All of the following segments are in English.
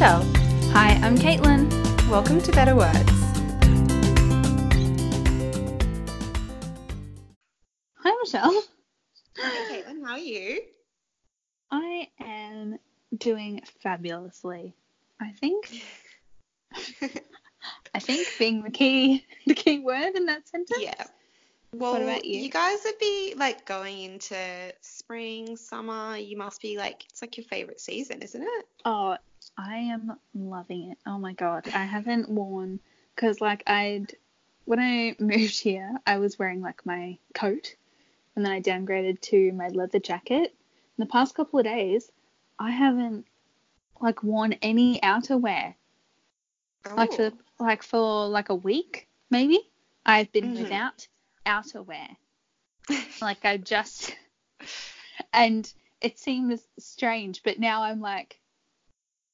Michelle. Hi, I'm Caitlin. Welcome to Better Words. Hi, Michelle. Hi, Caitlin, how are you? I am doing fabulously. I think. I think being the key, the key word in that sentence. Yeah. Well, What about you? guys would be like going into spring, summer. You must be like, it's like your favorite season, isn't it? Oh, I am loving it. Oh my god, I haven't worn because like I'd when I moved here, I was wearing like my coat, and then I downgraded to my leather jacket. In the past couple of days, I haven't like worn any outerwear. Like for Oh. like for like a week maybe. I've been Mhm. without outerwear. like I just and it seems strange, but now I'm like,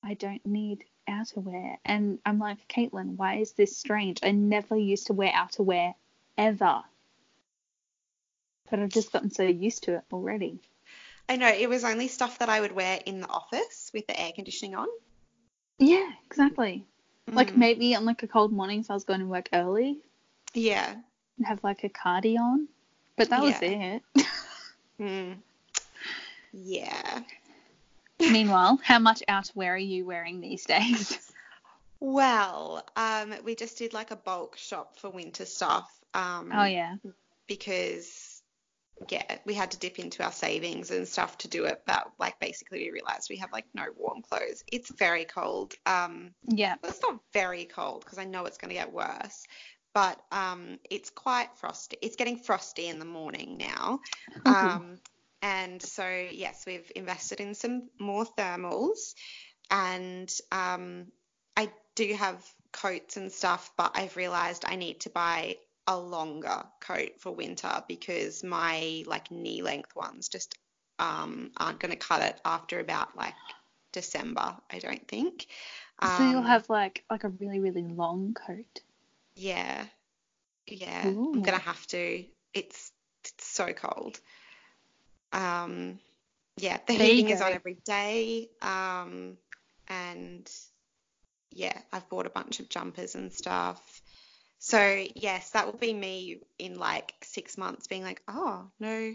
I don't need outerwear. And I'm like, Caitlin, why is this strange? I never used to wear outerwear ever. But I've just gotten so used to it already. I know it was only stuff that I would wear in the office with the air conditioning on. Yeah, exactly. Like Mm. maybe on like a cold morning if I was going to work early Yeah. and have like a cardi on. But that was it. Mm. Yeah. Meanwhile, how much outerwear are you wearing these days? Well, um, we just did like a bulk shop for winter stuff. Um, Oh yeah. because yeah, we had to dip into our savings and stuff to do it. But like basically we realized we have like no warm clothes. It's very cold. Um, Yeah. well, it's not very cold because I know it's going to get worse. But um, it's quite frosty. It's getting frosty in the morning now. Um, and so yes, we've invested in some more thermals, and um, I do have coats and stuff, but I've realized I need to buy a longer coat for winter because my like knee length ones just um, aren't going to cut it after about like December, I don't think. so you'll Um, have like like a really really long coat. yeah, yeah, Ooh. I'm gonna have to. It's it's so cold. Um, yeah, the There heating is on every day. Um, and yeah, I've bought a bunch of jumpers and stuff. So yes, that will be me in like six months being like, oh no,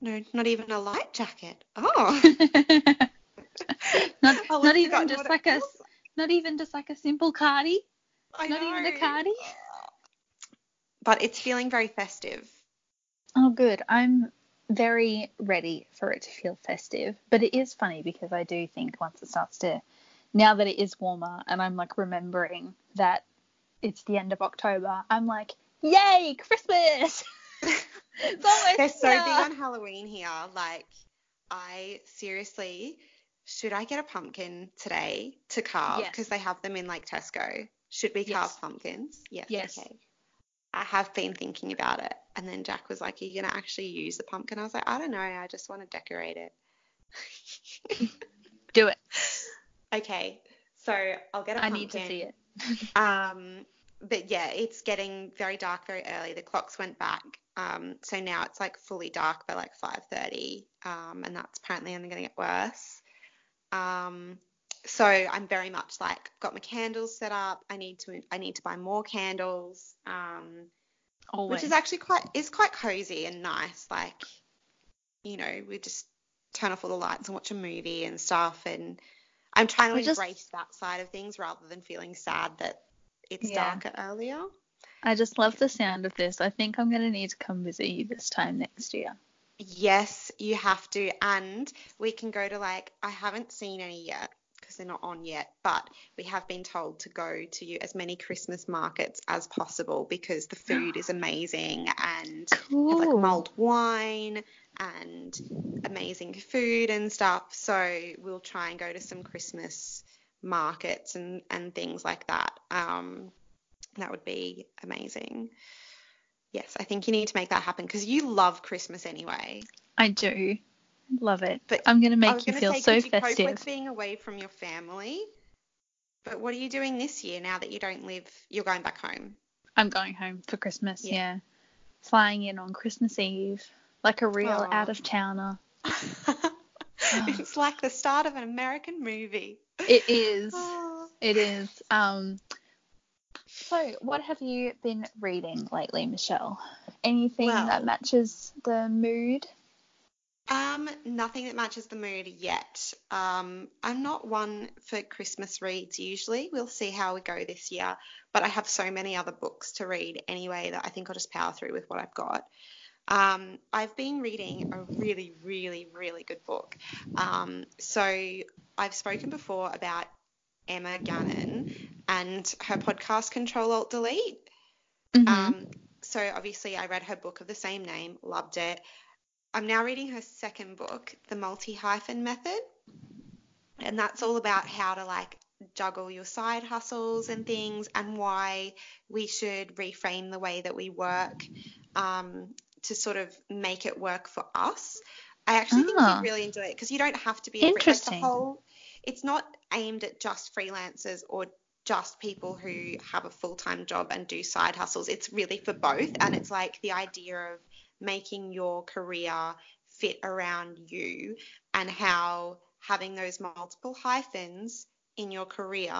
no, not even a light jacket. Oh, not Oh, not even just like a was. not even just like a simple cardi. I Not even a know. cardi. But it's feeling very festive. Oh good. I'm very ready for it to feel festive. But it is funny because I do think once it starts to now that it is warmer and I'm like remembering that it's the end of October, I'm like, Yay, Christmas! it's almost They're so here. big on Halloween here. Like, I seriously, should I get a pumpkin today to carve? Yes. Because they have them in like Tesco. Should we Yes. carve pumpkins? Yes. Yes. Okay. I have been thinking about it. And then Jack was like, Are you going to actually use the pumpkin? I was like, I don't know. I just want to decorate it. Do it. okay. So I'll get a I pumpkin. I need to see it. Um, but yeah, it's getting very dark very early. The clocks went back. Um, so now it's like fully dark by like 5:30. Um, and that's apparently only going to get worse. Um, so I'm very much like got my candles set up. I need to I need to buy more candles. Um, Always. which is actually quite is quite cozy and nice. Like, you know, we just turn off all the lights and watch a movie and stuff. And I'm trying to just- embrace that side of things rather than feeling sad that it's Yeah. darker earlier. I just love the sound of this. I think I'm going to need to come visit you this time next year. Yes, you have to. And we can go to like, I haven't seen any yet because they're not on yet, but we have been told to go to as many Christmas markets as possible because the food is amazing and have like mulled wine and amazing food and stuff. So we'll try and go to some Christmas markets and, and things like that. Um, that would be amazing. Yes, I think you need to make that happen because you love Christmas anyway. I do. Love it. But I'm going to make you feel say, so could you cope festive. with being away from your family? But what are you doing this year now that you don't live? You're going back home. I'm going home for Christmas, Yeah. yeah. Flying in on Christmas Eve, like a real Aw. out of towner. it's like the start of an American movie. It is. Oh. It is. Um, so, what have you been reading lately, Michelle? Anything Well- that matches the mood? Um, nothing that matches the mood yet. Um, I'm not one for Christmas reads usually. We'll see how we go this year. But I have so many other books to read anyway that I think I'll just power through with what I've got. Um, I've been reading a really, really, really good book. Um, so I've spoken before about Emma Gannon and her podcast Control Alt Delete. Mhm. Um, so obviously, I read her book of the same name, loved it. I'm now reading her second book, The Multi Hyphen Method, and that's all about how to like juggle your side hustles and things, and why we should reframe the way that we work um, to sort of make it work for us. I actually think Ah. you'd really enjoy it because you don't have to be like, Interesting. the whole. It's not aimed at just freelancers or just people who have a full time job and do side hustles. It's really for both. And it's like the idea of making your career fit around you and how having those multiple hyphens in your career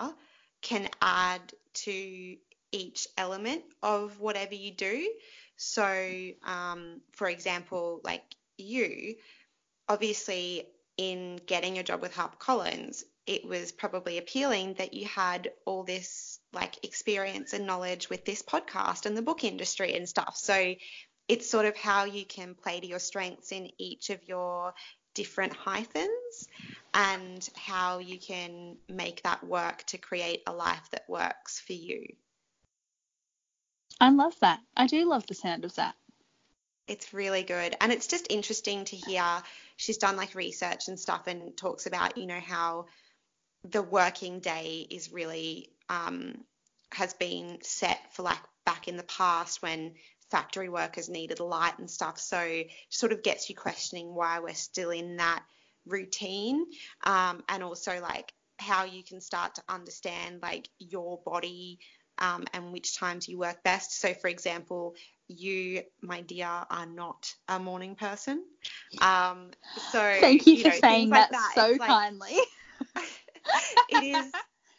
can add to each element of whatever you do. So, um, for example, like you, obviously in getting a job with HarperCollins, it was probably appealing that you had all this like experience and knowledge with this podcast and the book industry and stuff. So it's sort of how you can play to your strengths in each of your different hyphens and how you can make that work to create a life that works for you. I love that. I do love the sound of that. It's really good. And it's just interesting to hear she's done like research and stuff and talks about, you know, how the working day is really um, has been set for like back in the past when factory workers needed light and stuff. So sort of gets you questioning why we're still in that routine um, and also like how you can start to understand like your body um, and which times you work best. So, for example, you, my dear, are not a morning person. Um, so Thank you, for know, saying things like that, so like- kindly. it is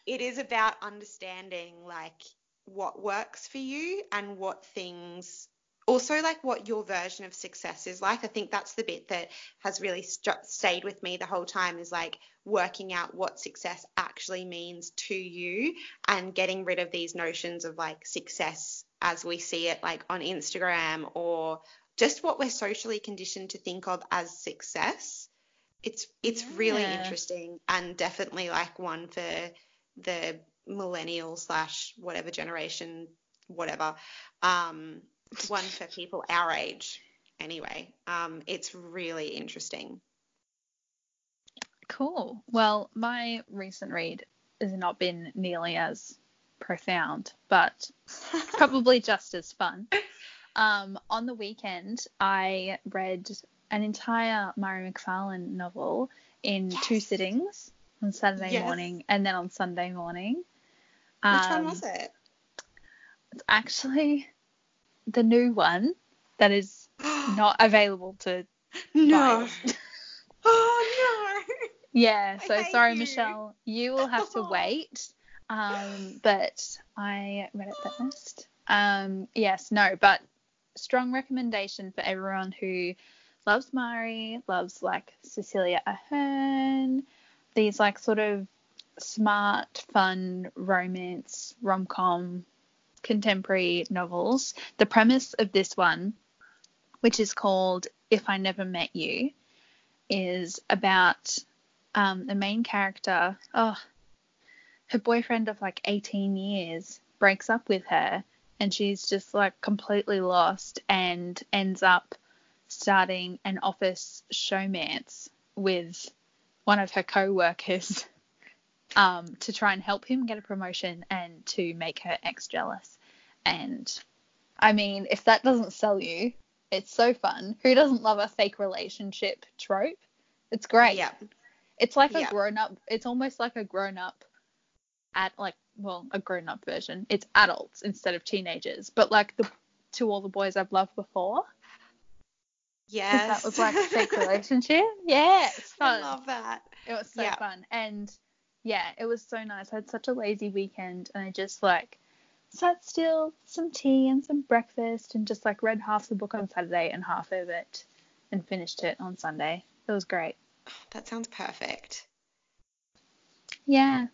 it is about understanding like what works for you and what things also like what your version of success is like. I think that's the bit that has really st- stayed with me the whole time is like working out what success actually means to you and getting rid of these notions of like success as we see it like on instagram or just what we're socially conditioned to think of as success. It's it's really interesting and definitely like one for the millennial slash whatever generation whatever um one for people our age anyway um it's really interesting Cool. Well, my recent read has not been nearly as profound, but probably just as fun. Um, on the weekend, I read an entire Mhairi McFarlane novel in two sittings on Saturday Yes. morning and then on Sunday morning. Which one Um, was it It's actually the new one that is not available to no buy. oh no Yeah, so sorry, you. Michelle. You will have to wait. Um, but I read it first. Um, yes, no, but strong recommendation for everyone who loves Mhairi, loves like Cecilia Ahern, these like sort of smart, fun romance, rom com, contemporary novels. The premise of this one, which is called If I Never Met You, is about um, the main character, oh, her boyfriend of like 18 years breaks up with her and she's just like completely lost and ends up starting an office showmance with one of her co-workers um, to try and help him get a promotion and to make her ex jealous. And I mean, if that doesn't sell you, it's so fun. Who doesn't love a fake relationship trope? It's great. yeah It's like a Yeah. grown up. It's almost like a grown up, at like well, a grown up version. It's adults instead of teenagers, but like the to all the boys I've loved before. yes that was like a fake relationship. Yeah, it's i fun. love that It was so Yeah. fun, and yeah, it was so nice. I had such a lazy weekend and I just like sat still, some tea and some breakfast and just like read half the book on Saturday and half of it and finished it on Sunday. It was great. That sounds perfect. Yeah.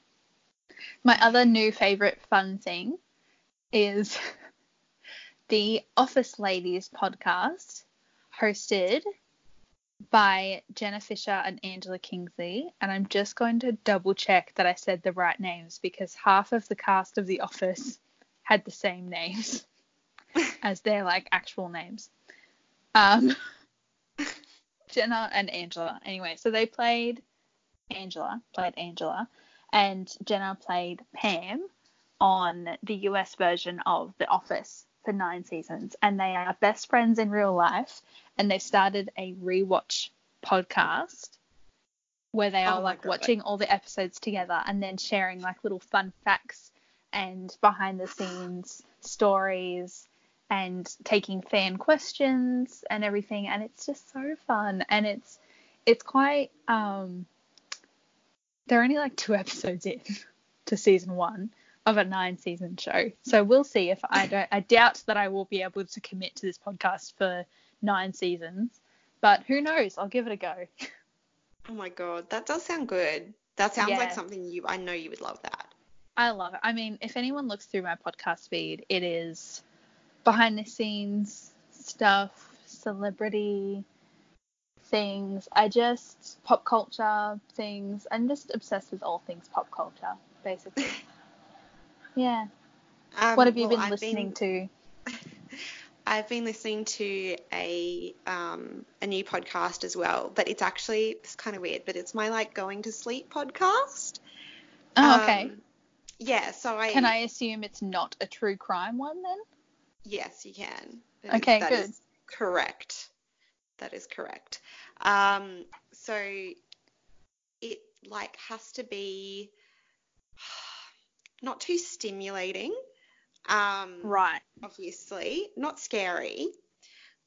My other new favorite fun thing is the Office Ladies podcast hosted by Jenna Fischer and Angela Kinsey. And I'm just going to double check that I said the right names because half of the cast of The Office had the same names as their like actual names. Um, Jenna and Angela. Anyway, so they played Angela, played Angela, and Jenna played Pam on the US version of The Office for nine seasons, and they are best friends in real life. And they've started a rewatch podcast where they are Oh like God. watching all the episodes together and then sharing like little fun facts and behind the scenes stories and taking fan questions and everything and it's just so fun and it's it's quite um they're only like two episodes in to season one of a nine season show so we'll see if i don't i doubt that i will be able to commit to this podcast for nine seasons but who knows i'll give it a go Oh my god, that does sound good. That sounds like something you I know you would love that. I love it. I mean, if anyone looks through my podcast feed, it is behind the scenes stuff, celebrity things. I just pop culture things. I'm just obsessed with all things pop culture, basically. yeah. Um, What have you well, been I've listening to? I've been listening to a um, a new podcast as well, but it's actually it's kind of weird, but it's my like going to sleep podcast. Oh, okay. Um, yeah, so I Can I assume it's not a true crime one then? Yes, you can. Okay, that good. is correct. That is correct. Um, so it like has to be not too stimulating. Um, Right. obviously, not scary.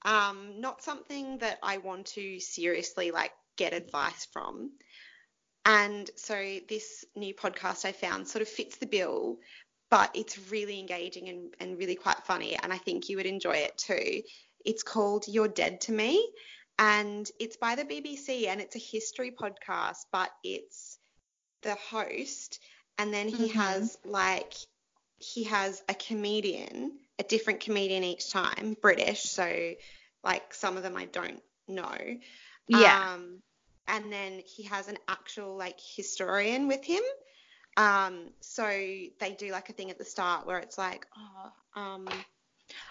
Um, not something that I want to seriously like get advice from. And so this new podcast I found sort of fits the bill, but it's really engaging and, and really quite funny. And I think you would enjoy it too. It's called You're Dead to Me. And it's by the BBC and it's a history podcast, but it's the host. And then he Mhm. has like, he has a comedian, a different comedian each time, British. So like some of them I don't know. Yeah. Um, and then he has an actual like historian with him. Um, so they do like a thing at the start where it's like, oh, um,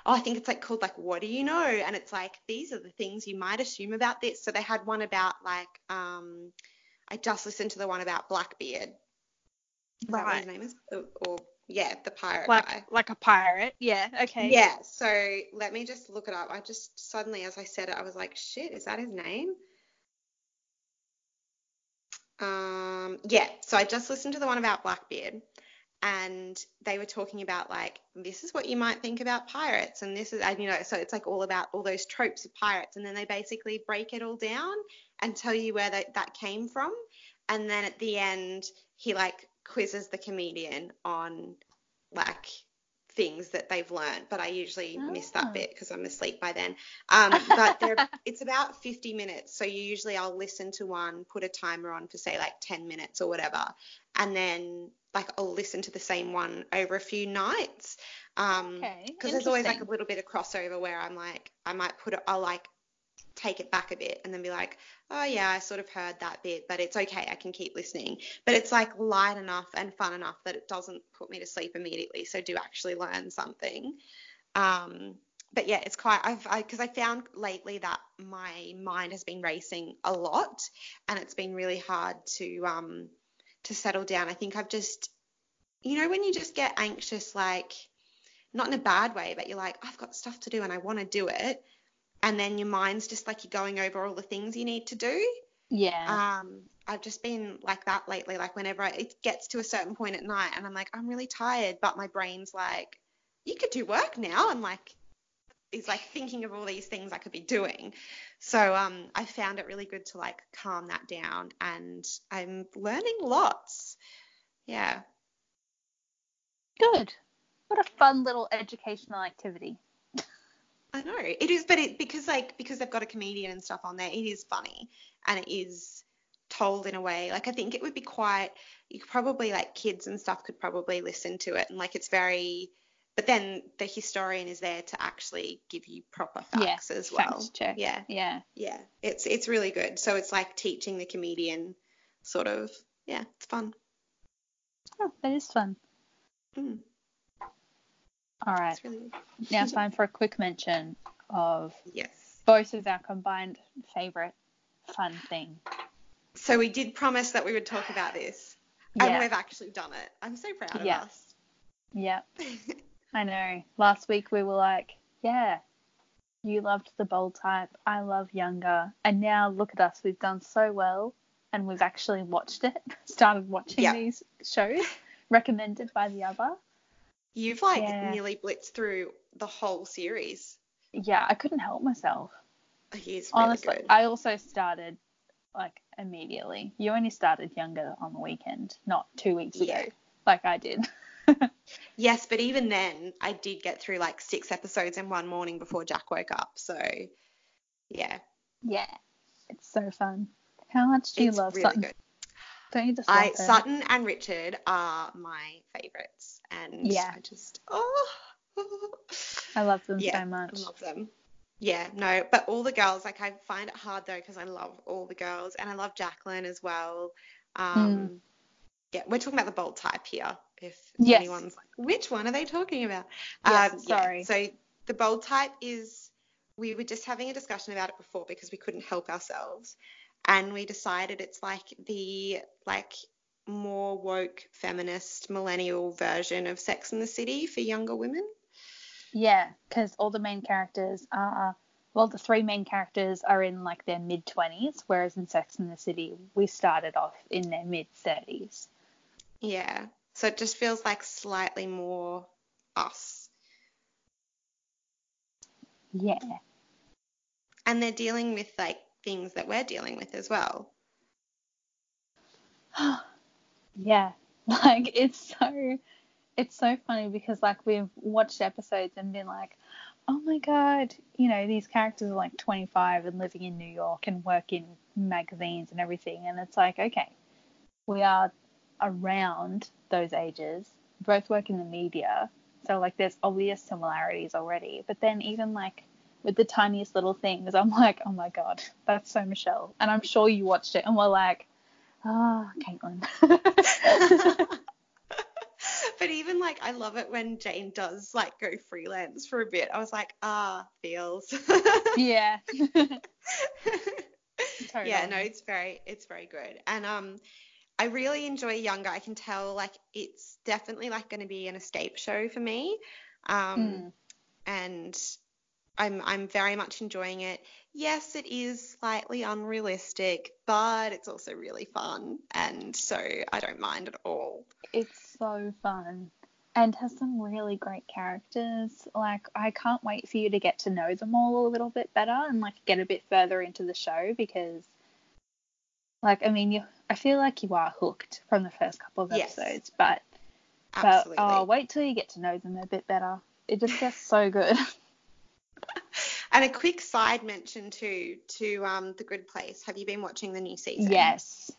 oh, I think it's like called like what do you know? And it's like these are the things you might assume about this. So they had one about like, um, I just listened to the one about Blackbeard. Right. his name is? Or, or yeah, the pirate like guy. like a pirate. Yeah. Okay. Yeah, so let me just look it up. I just suddenly, as I said it, I was like, shit, is that his name? Um, yeah, so I just listened to the one about Blackbeard, and they were talking about like this is what you might think about pirates, and this is, and you know, so it's like all about all those tropes of pirates, and then they basically break it all down and tell you where that that came from, and then at the end he like quizzes the comedian on like things that they've learned, but I usually miss Ah. that bit because I'm asleep by then. Um, but it's about 50 minutes, so you usually I'll listen to one, put a timer on for say like 10 minutes or whatever, and then like I'll listen to the same one over a few nights. Um, Okay, because there's always like a little bit of crossover where I'm like, I might put it, I'll like take it back a bit and then be like, oh yeah, I sort of heard that bit, but it's okay, I can keep listening. But it's like light enough and fun enough that it doesn't put me to sleep immediately, so do actually learn something. Um, but yeah, it's quite I've because I, found lately that my mind has been racing a lot, and it's been really hard to um to settle down. I think I've just, you know, when you just get anxious, like not in a bad way, but you're like, I've got stuff to do and I want to do it, and then your mind's just like you're going over all the things you need to do. Yeah. Um, I've just been like that lately. Like whenever I, it gets to a certain point at night, and I'm like, I'm really tired, but my brain's like, you could do work now. I'm like, is like thinking of all these things I could be doing. So um, I found it really good to like calm that down, and I'm learning lots. Yeah. Good. What a fun little educational activity. I know it is, but it because like because they've got a comedian and stuff on there, it is funny and it is told in a way like I think it would be quite. You could probably like kids and stuff could probably listen to it and like it's very. But then the historian is there to actually give you proper facts yeah, as well. Check. Yeah, Yeah. yeah, it's it's really good. So it's like teaching the comedian, sort of. Yeah, it's fun. Oh, that is fun. Mm, All right. it's really. Now time for a quick mention of Yes. both of our combined favorite fun thing. So we did promise that we would talk about this, and Yeah. we've actually done it. I'm so proud of Yeah. us. Yep. I know. Last week we were like, yeah, you loved the bold type. I love younger. And now look at us. We've done so well and we've actually watched it, started watching Yeah. these shows recommended by the other. You've like Yeah. nearly blitzed through the whole series. Yeah, I couldn't help myself. Oh, he is really Honestly, good. I also started like immediately. You only started younger on the weekend, not two weeks Yeah. ago, like I did. Yes, but even then, I did get through like six episodes in one morning before Jack woke up. So, yeah, yeah, it's so fun. How much do you it's love really Sutton? good. Don't you just I? Sutton and Richard are my favorites, and Yeah. I just oh, I love them yeah, so much. I love them. Yeah, no, but all the girls, like I find it hard though because I love all the girls and I love Jacqueline as well. Um, Yeah, we're talking about the bold type here. If Yes. anyone's like, which one are they talking about? Yes, Um, yeah, sorry. So the bold type is, we were just having a discussion about it before because we couldn't help ourselves, and we decided it's like the like more woke feminist millennial version of Sex and the City for younger women. Yeah, because all the main characters are, well, the three main characters are in like their mid 20s, whereas in Sex and the City, we started off in their mid 30s. Yeah. So it just feels like slightly more us. Yeah. And they're dealing with like things that we're dealing with as well. yeah. Like, it's so, it's so funny because like we've watched episodes and been like, oh my God, you know, these characters are like 25 and living in New York and work in magazines and everything. And it's like, okay, we are around those ages, both work in the media. So, like, there's obvious similarities already. But then, even like with the tiniest little things, I'm like, oh my God, that's so Michelle. And I'm sure you watched it and we're like, ah, Caitlin. but even like I love it when Jane does like go freelance for a bit. I was like, ah, feels. yeah. totally. Yeah, no, it's very it's very good. And um I really enjoy Younger. I can tell like it's definitely like going to be an escape show for me. Um Mm. and I'm I'm very much enjoying it. Yes, it is slightly unrealistic, but it's also really fun and so I don't mind at all. It's so fun and has some really great characters. Like, I can't wait for you to get to know them all a little bit better and like get a bit further into the show because, like, I mean, you, I feel like you are hooked from the first couple of Yes. episodes, but, Absolutely. but oh, wait till you get to know them a bit better. It just gets so good. And a quick side mention too to um, The Good Place. Have you been watching the new season? yes.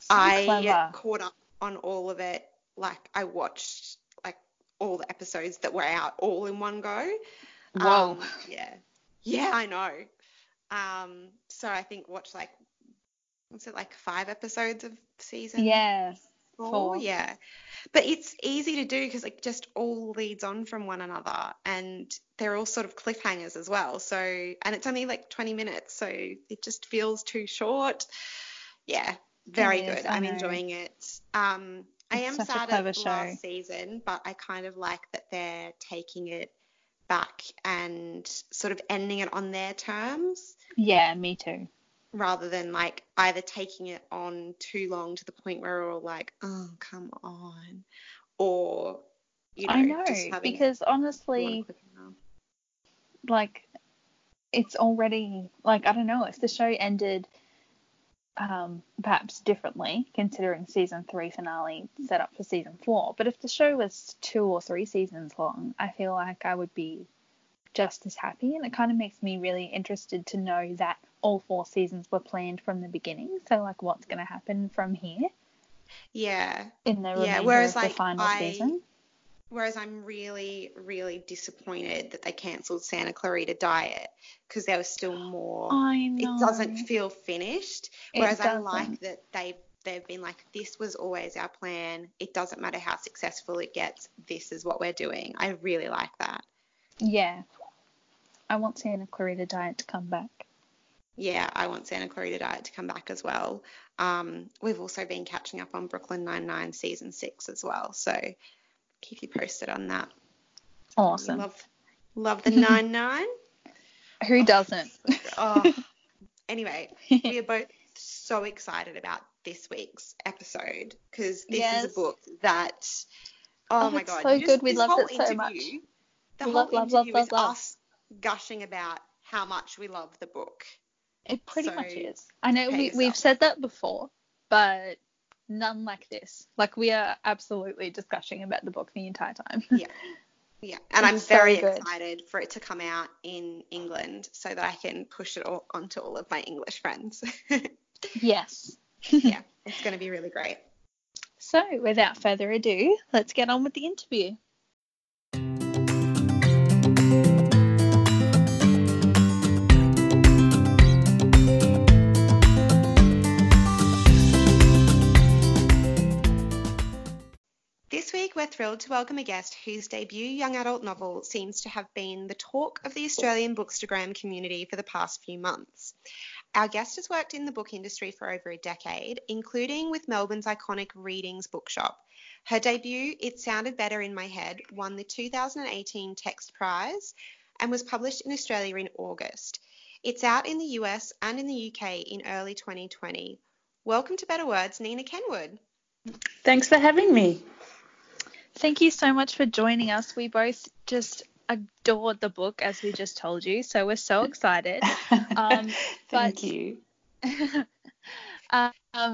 So I clever. caught up on all of it. Like I watched like all the episodes that were out all in one go. Whoa. Um, yeah. Yeah, I know. Um, so I think watch like what's it like five episodes of season yes. Four? four. Yeah. But it's easy to do because it just all leads on from one another and they're all sort of cliffhangers as well. So and it's only like 20 minutes, so it just feels too short. Yeah, very is, good. I I'm know. enjoying it. Um, I am sad at show. last season, but I kind of like that they're taking it back and sort of ending it on their terms Yeah, me too. Rather than like either taking it on too long to the point where we're all like, oh, come on, or you know, I know because honestly, like it's already like I don't know if the show ended um, perhaps differently, considering season three finale set up for season four. But if the show was two or three seasons long, I feel like I would be just as happy. And it kind of makes me really interested to know that all four seasons were planned from the beginning. So, like, what's going to happen from here? Yeah. In the yeah. Whereas, of the like, final I, season. Whereas I'm really, really disappointed that they cancelled Santa Clarita Diet because there was still more. I know. It doesn't feel finished. It Whereas I doesn't. like that they they've been like, this was always our plan. It doesn't matter how successful it gets. This is what we're doing. I really like that. Yeah. I want Santa Clarita Diet to come back. Yeah, I want Santa Clarita Diet to come back as well. Um, we've also been catching up on Brooklyn Nine Nine season six as well. So keep you posted on that. Awesome. Love, love the nine nine. Who doesn't? Oh, anyway, we are both so excited about this week's episode because this Yes. is a book that, oh, Oh, my it's god, so just good. We loved it so much. The Love, whole love, love, interview is love, love. us gushing about how much we love the book. It pretty So, much is. I know we, we've said that before, but none like this. Like we are absolutely discussing about the book the entire time. Yeah, Yeah. and I'm It's so very excited for it to come out in England so that I can push it all onto all of my English friends. yes. yeah, it's going to be really great. So without further ado, let's get on with the interview. Week, we're thrilled to welcome a guest whose debut young adult novel seems to have been the talk of the Australian Bookstagram community for the past few months. Our guest has worked in the book industry for over a decade, including with Melbourne's iconic Readings Bookshop. Her debut, It Sounded Better in My Head, won the 2018 Text Prize and was published in Australia in August. It's out in the US and in the UK in early 2020. Welcome to Better Words, Nina Kenwood. Thanks for having me. Thank you so much for joining us. We both just adored the book, as we just told you, so we're so excited. Um, Thank you. um,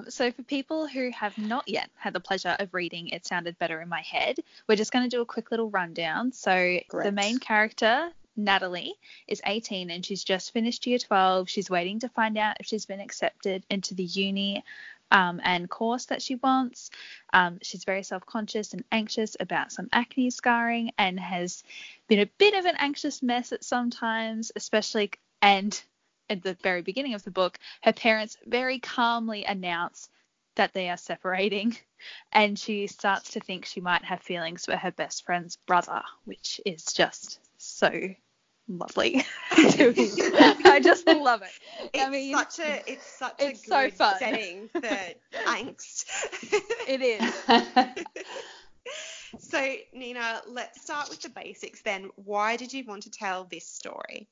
so, for people who have not yet had the pleasure of reading It Sounded Better in My Head, we're just going to do a quick little rundown. So, the main character, Natalie, is 18 and she's just finished year 12. She's waiting to find out if she's been accepted into the uni um, and course that she wants. Um, she's very self conscious and anxious about some acne scarring and has been a bit of an anxious mess at some times, especially and at the very beginning of the book, her parents very calmly announce that they are separating, and she starts to think she might have feelings for her best friend's brother, which is just so lovely. I just love it. It's I mean, such a it's such it's a so fun. setting for angst. it is. so Nina, let's start with the basics then. Why did you want to tell this story?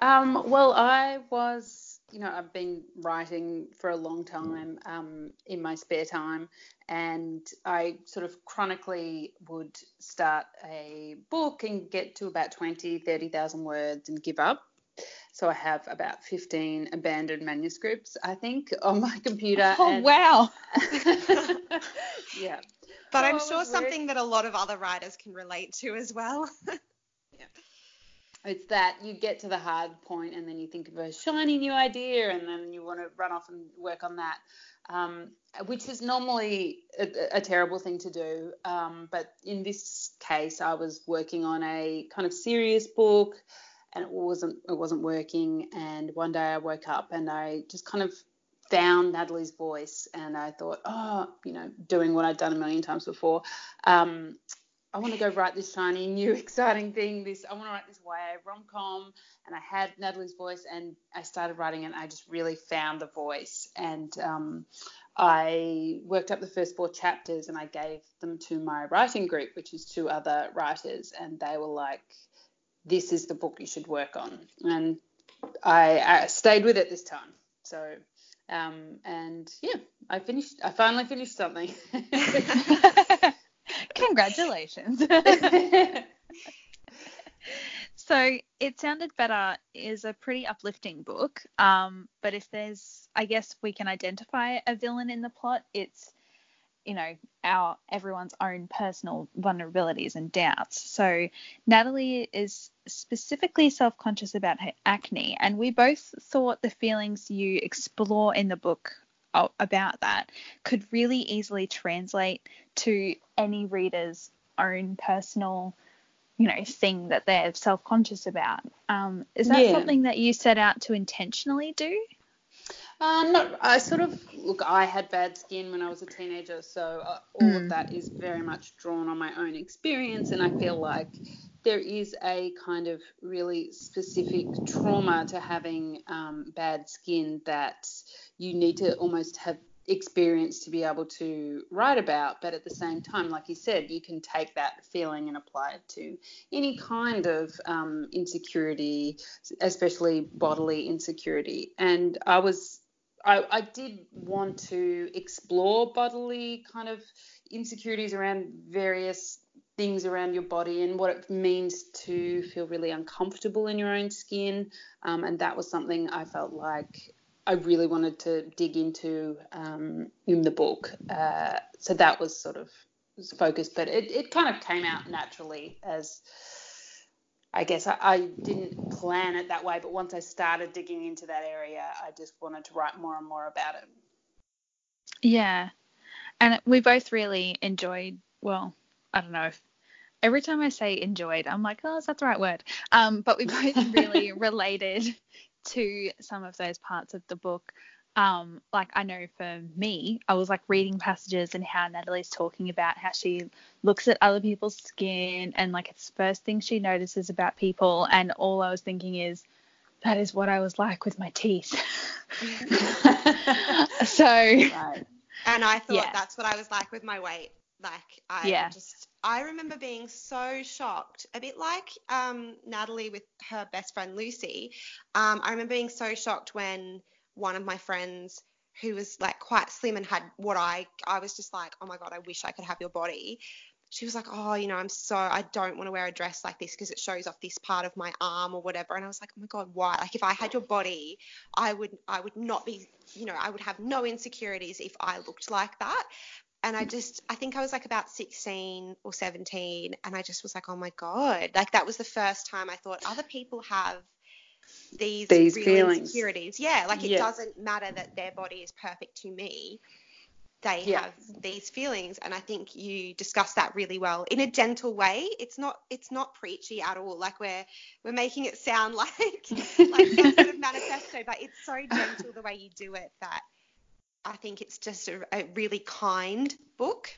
um, well, I was, you know, I've been writing for a long time um, in my spare time, and I sort of chronically would start a book and get to about 20, 30,000 words and give up. So I have about 15 abandoned manuscripts, I think, on my computer. Oh and- wow. But yeah. So I'm sure was something that a lot of other writers can relate to as well. It's that you get to the hard point and then you think of a shiny new idea and then you want to run off and work on that, um, which is normally a, a terrible thing to do. Um, but in this case, I was working on a kind of serious book and it wasn't it wasn't working. And one day I woke up and I just kind of found Natalie's voice and I thought, oh, you know, doing what I'd done a million times before. Um, I want to go write this shiny, new, exciting thing. This I want to write this YA rom com, and I had Natalie's voice, and I started writing, and I just really found the voice. And um, I worked up the first four chapters, and I gave them to my writing group, which is two other writers, and they were like, "This is the book you should work on." And I, I stayed with it this time. So, um, and yeah, I finished. I finally finished something. Congratulations. So it sounded better is a pretty uplifting book. Um, but if there's, I guess we can identify a villain in the plot. It's you know our everyone's own personal vulnerabilities and doubts. So Natalie is specifically self-conscious about her acne, and we both thought the feelings you explore in the book about that could really easily translate to any reader's own personal you know thing that they're self-conscious about um, is that yeah. something that you set out to intentionally do um, not, I sort of look. I had bad skin when I was a teenager, so uh, all mm. of that is very much drawn on my own experience, and I feel like there is a kind of really specific trauma to having um, bad skin that you need to almost have experience to be able to write about but at the same time like you said you can take that feeling and apply it to any kind of um, insecurity especially bodily insecurity. And i was I, I did want to explore bodily kind of insecurities around various things around your body and what it means to feel really uncomfortable in your own skin. Um, and that was something I felt like I really wanted to dig into um, in the book. Uh, so that was sort of focused, but it, it kind of came out naturally as I guess I, I, didn't plan it that way, but once I started digging into that area, I just wanted to write more and more about it. Yeah. And we both really enjoyed, well, I don't know if every time I say enjoyed, I'm like, oh, is that the right word? Um, but we both really related to some of those parts of the book um, like I know for me, I was like reading passages and how Natalie's talking about how she looks at other people's skin and like it's the first thing she notices about people. And all I was thinking is, that is what I was like with my teeth. so. Right. And I thought yeah. that's what I was like with my weight. Like I yeah. just I remember being so shocked, a bit like um, Natalie with her best friend Lucy. Um, I remember being so shocked when one of my friends who was like quite slim and had what I I was just like, oh my god, I wish I could have your body. She was like, oh, you know, I'm so I don't want to wear a dress like this because it shows off this part of my arm or whatever. And I was like, oh my god, why? Like if I had your body, I would I would not be, you know, I would have no insecurities if I looked like that. And I just I think I was like about 16 or 17 and I just was like, oh my god, like that was the first time I thought other people have these, these feelings. insecurities. Yeah, like it yeah. doesn't matter that their body is perfect to me. They yeah. have these feelings, and I think you discuss that really well in a gentle way. It's not it's not preachy at all. Like we're we're making it sound like like some sort of manifesto, but it's so gentle the way you do it that I think it's just a, a really kind book.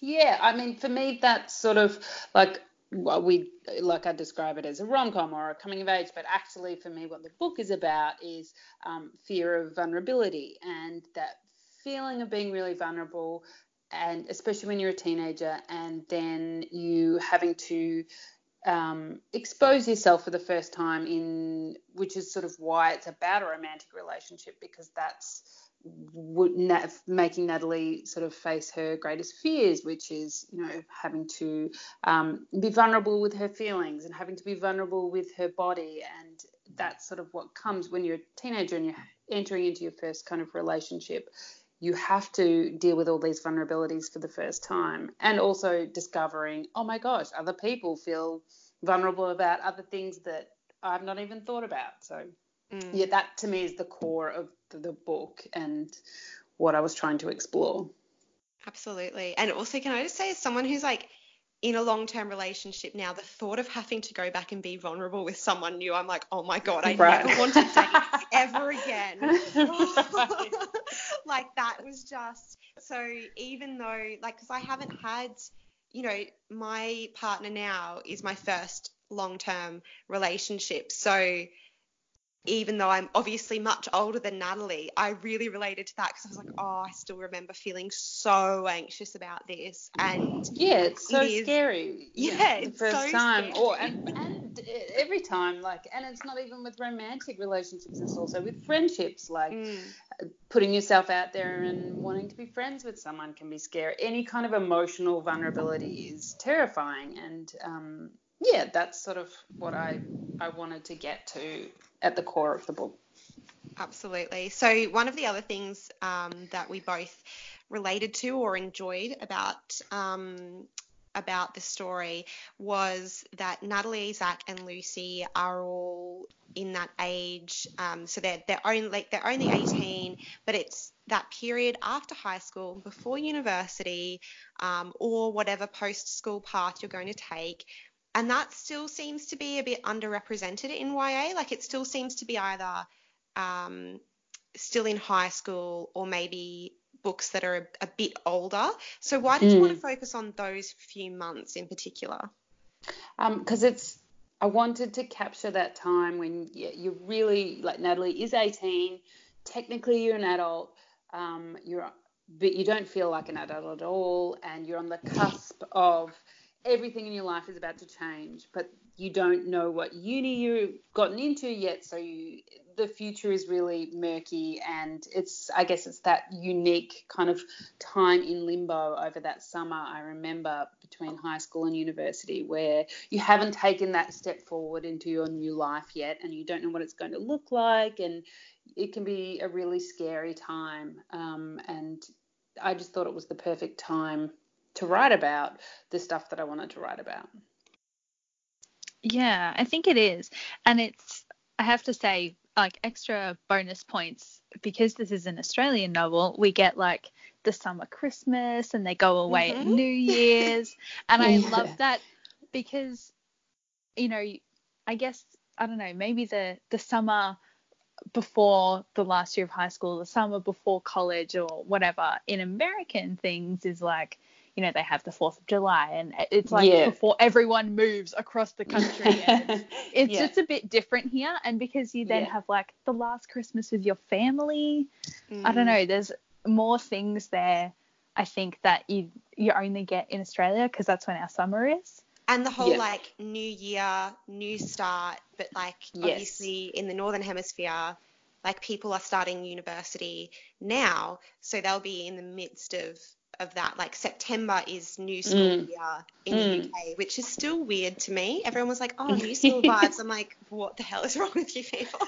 Yeah, I mean, for me, that's sort of like well, we like I describe it as a rom com or a coming of age, but actually for me, what the book is about is um, fear of vulnerability and that feeling of being really vulnerable, and especially when you're a teenager, and then you having to um, expose yourself for the first time in, which is sort of why it's about a romantic relationship because that's would making Natalie sort of face her greatest fears, which is, you know, having to um, be vulnerable with her feelings and having to be vulnerable with her body. And that's sort of what comes when you're a teenager and you're entering into your first kind of relationship. You have to deal with all these vulnerabilities for the first time and also discovering, oh my gosh, other people feel vulnerable about other things that I've not even thought about. So, mm. yeah, that to me is the core of the book and what I was trying to explore. Absolutely. And also, can I just say, as someone who's like in a long term relationship now, the thought of having to go back and be vulnerable with someone new, I'm like, oh my God, I right. never want to date ever again. like, that was just so, even though, like, because I haven't had, you know, my partner now is my first long term relationship. So, even though I'm obviously much older than Natalie, I really related to that because I was like, oh, I still remember feeling so anxious about this. And yeah, it's so it scary. Yeah, it's first so time, scary. or and, and every time, like, and it's not even with romantic relationships; it's also with friendships. Like, mm. putting yourself out there and wanting to be friends with someone can be scary. Any kind of emotional vulnerability is terrifying, and um, yeah, that's sort of what I I wanted to get to at the core of the book. Absolutely. So one of the other things um, that we both related to or enjoyed about um, about the story was that Natalie, Zach, and Lucy are all in that age. Um, so they're they're only like they're only 18, but it's that period after high school, before university, um, or whatever post school path you're going to take. And that still seems to be a bit underrepresented in YA. Like it still seems to be either um, still in high school or maybe books that are a, a bit older. So why did mm. you want to mm. focus on those few months in particular? Because um, it's I wanted to capture that time when you, you really like Natalie is 18. Technically, you're an adult. Um, you're but you don't feel like an adult at all, and you're on the cusp of everything in your life is about to change, but you don't know what uni you've gotten into yet, so you the future is really murky and it's I guess it's that unique kind of time in limbo over that summer I remember between high school and university where you haven't taken that step forward into your new life yet and you don't know what it's going to look like and it can be a really scary time um, and I just thought it was the perfect time to write about the stuff that I wanted to write about. Yeah, I think it is. And it's, I have to say, like extra bonus points because this is an Australian novel. We get like the summer Christmas and they go away mm-hmm. at New Year's. And I love that because, you know, I guess, I don't know, maybe the, the summer before the last year of high school, the summer before college or whatever in American things is like, you know, they have the 4th of July and it's like yeah. before everyone moves across the country. And it's, it's yeah. just a bit different here. And because you then yeah. have like the last Christmas with your family, mm. I don't mm. know, there's more things there, I think, that you, you only get in Australia because that's when our summer is. And the whole like new year, new start, but like yes. obviously in the Northern Hemisphere, like people are starting university now, so they'll be in the midst of of that. Like September is new school mm. year in mm. the UK, which is still weird to me. Everyone was like, "Oh, new school vibes." I'm like, "What the hell is wrong with you people?"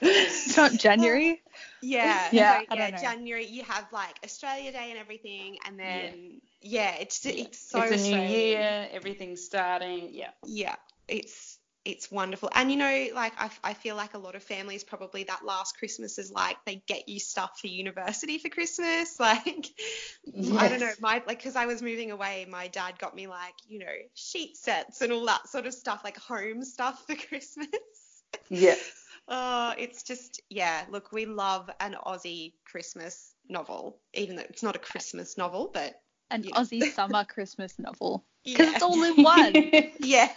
it's not January. Yeah, yeah, so, yeah. January you have like Australia Day and everything, and then yeah, yeah it's it's so it's a new year, everything's starting. Yeah, yeah, it's it's wonderful. And you know, like I, I feel like a lot of families probably that last Christmas is like they get you stuff for university for Christmas. Like yes. I don't know, my like because I was moving away, my dad got me like you know sheet sets and all that sort of stuff, like home stuff for Christmas. Yeah. oh, it's just yeah. Look, we love an Aussie Christmas novel, even though it's not a Christmas novel, but an Aussie summer Christmas novel because yeah. it's all in one. yeah,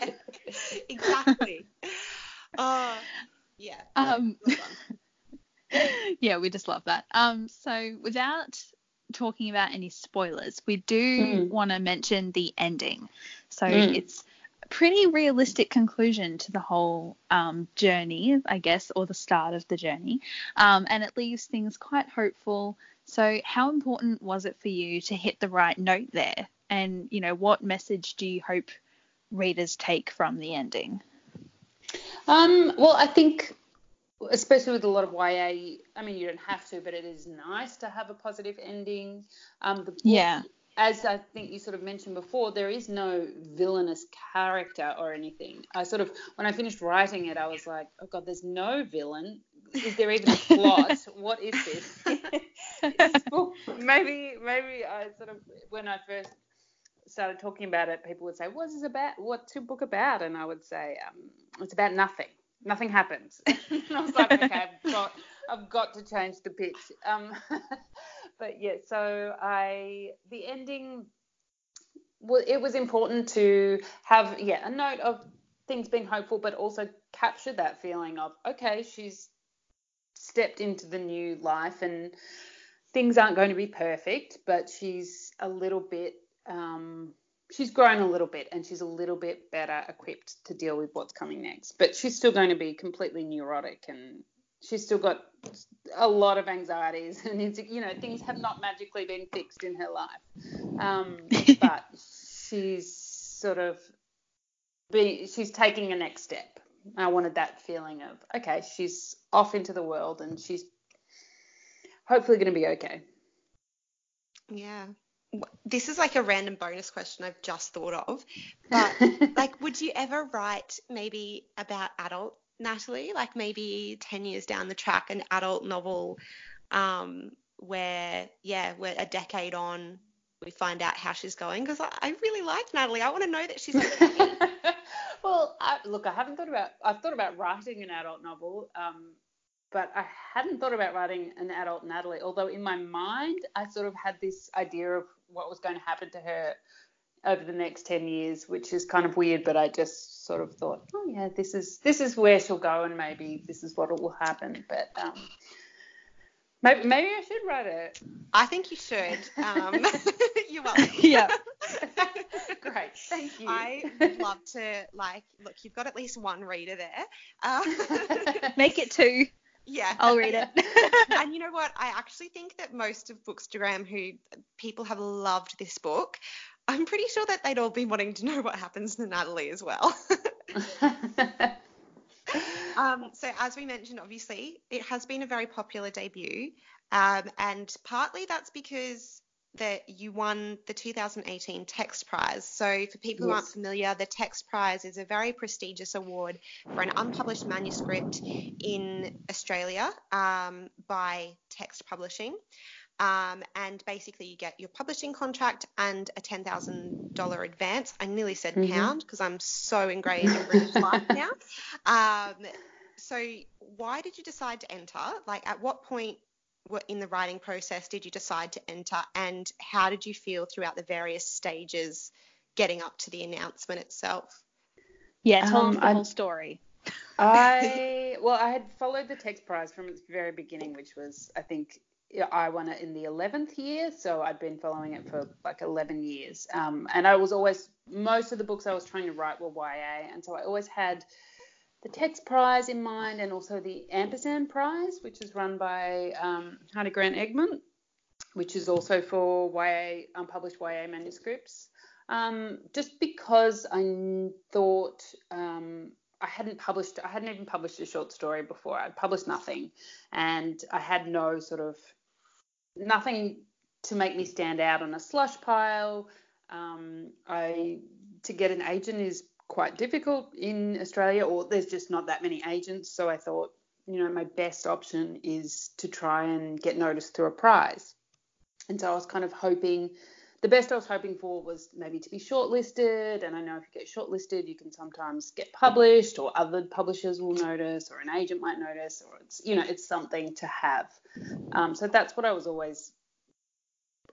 exactly. Oh, yeah. Um, yeah, we just love that. Um, so without talking about any spoilers, we do mm. want to mention the ending. So mm. it's a pretty realistic conclusion to the whole um, journey, I guess, or the start of the journey, um, and it leaves things quite hopeful. So, how important was it for you to hit the right note there? And, you know, what message do you hope readers take from the ending? Um, well, I think, especially with a lot of YA, I mean, you don't have to, but it is nice to have a positive ending. Um, the, yeah. As I think you sort of mentioned before, there is no villainous character or anything. I sort of, when I finished writing it, I was like, oh God, there's no villain is there even a plot? what is this? maybe maybe I sort of when I first started talking about it, people would say, "What's this about? What's your book about?" And I would say, um, "It's about nothing. Nothing happens." and I was like, "Okay, I've got I've got to change the pitch." Um, but yeah, so I the ending. Well, it was important to have yeah a note of things being hopeful, but also capture that feeling of okay, she's stepped into the new life and things aren't going to be perfect, but she's a little bit, um, she's grown a little bit and she's a little bit better equipped to deal with what's coming next. But she's still going to be completely neurotic and she's still got a lot of anxieties and it's, you know things have not magically been fixed in her life. Um, but she's sort of be she's taking a next step. I wanted that feeling of okay, she's off into the world and she's hopefully going to be okay. Yeah. This is like a random bonus question I've just thought of. But like would you ever write maybe about adult Natalie, like maybe 10 years down the track an adult novel um, where yeah, we're a decade on we find out how she's going because I, I, really like Natalie. I want to know that she's okay. well, I, look, I haven't thought about. I've thought about writing an adult novel, um, but I hadn't thought about writing an adult Natalie. Although in my mind, I sort of had this idea of what was going to happen to her over the next 10 years, which is kind of weird, but I just sort of thought, oh yeah, this is this is where she'll go, and maybe this is what will happen. But um, Maybe, maybe I should write it. I think you should. Um, you're welcome. Yeah. Great. Thank you. I would love to, like, look, you've got at least one reader there. Uh, Make it two. Yeah. I'll read it. and you know what? I actually think that most of Bookstagram who people have loved this book, I'm pretty sure that they'd all be wanting to know what happens to Natalie as well. Um, so as we mentioned, obviously, it has been a very popular debut, um, and partly that's because that you won the 2018 Text Prize. So for people yes. who aren't familiar, the Text Prize is a very prestigious award for an unpublished manuscript in Australia um, by Text Publishing. Um, and basically, you get your publishing contract and a $10,000 advance. I nearly said mm-hmm. pound because I'm so ingrained in British life now. Um, so, why did you decide to enter? Like, at what point in the writing process did you decide to enter, and how did you feel throughout the various stages getting up to the announcement itself? Yeah, tell um, the whole story. I well, I had followed the text prize from its very beginning, which was I think I won it in the 11th year, so I'd been following it for like 11 years. Um, and I was always, most of the books I was trying to write were YA, and so I always had the Text Prize in mind and also the Ampersand Prize, which is run by um, Hardie Grant Egmont, which is also for YA, unpublished YA manuscripts. Um, just because I thought um, I hadn't published, I hadn't even published a short story before. I'd published nothing, and I had no sort of nothing to make me stand out on a slush pile. Um, I to get an agent is quite difficult in Australia, or there's just not that many agents. So I thought, you know, my best option is to try and get noticed through a prize. And so I was kind of hoping, the best I was hoping for was maybe to be shortlisted. And I know if you get shortlisted, you can sometimes get published, or other publishers will notice, or an agent might notice, or it's, you know, it's something to have. Um, so that's what I was always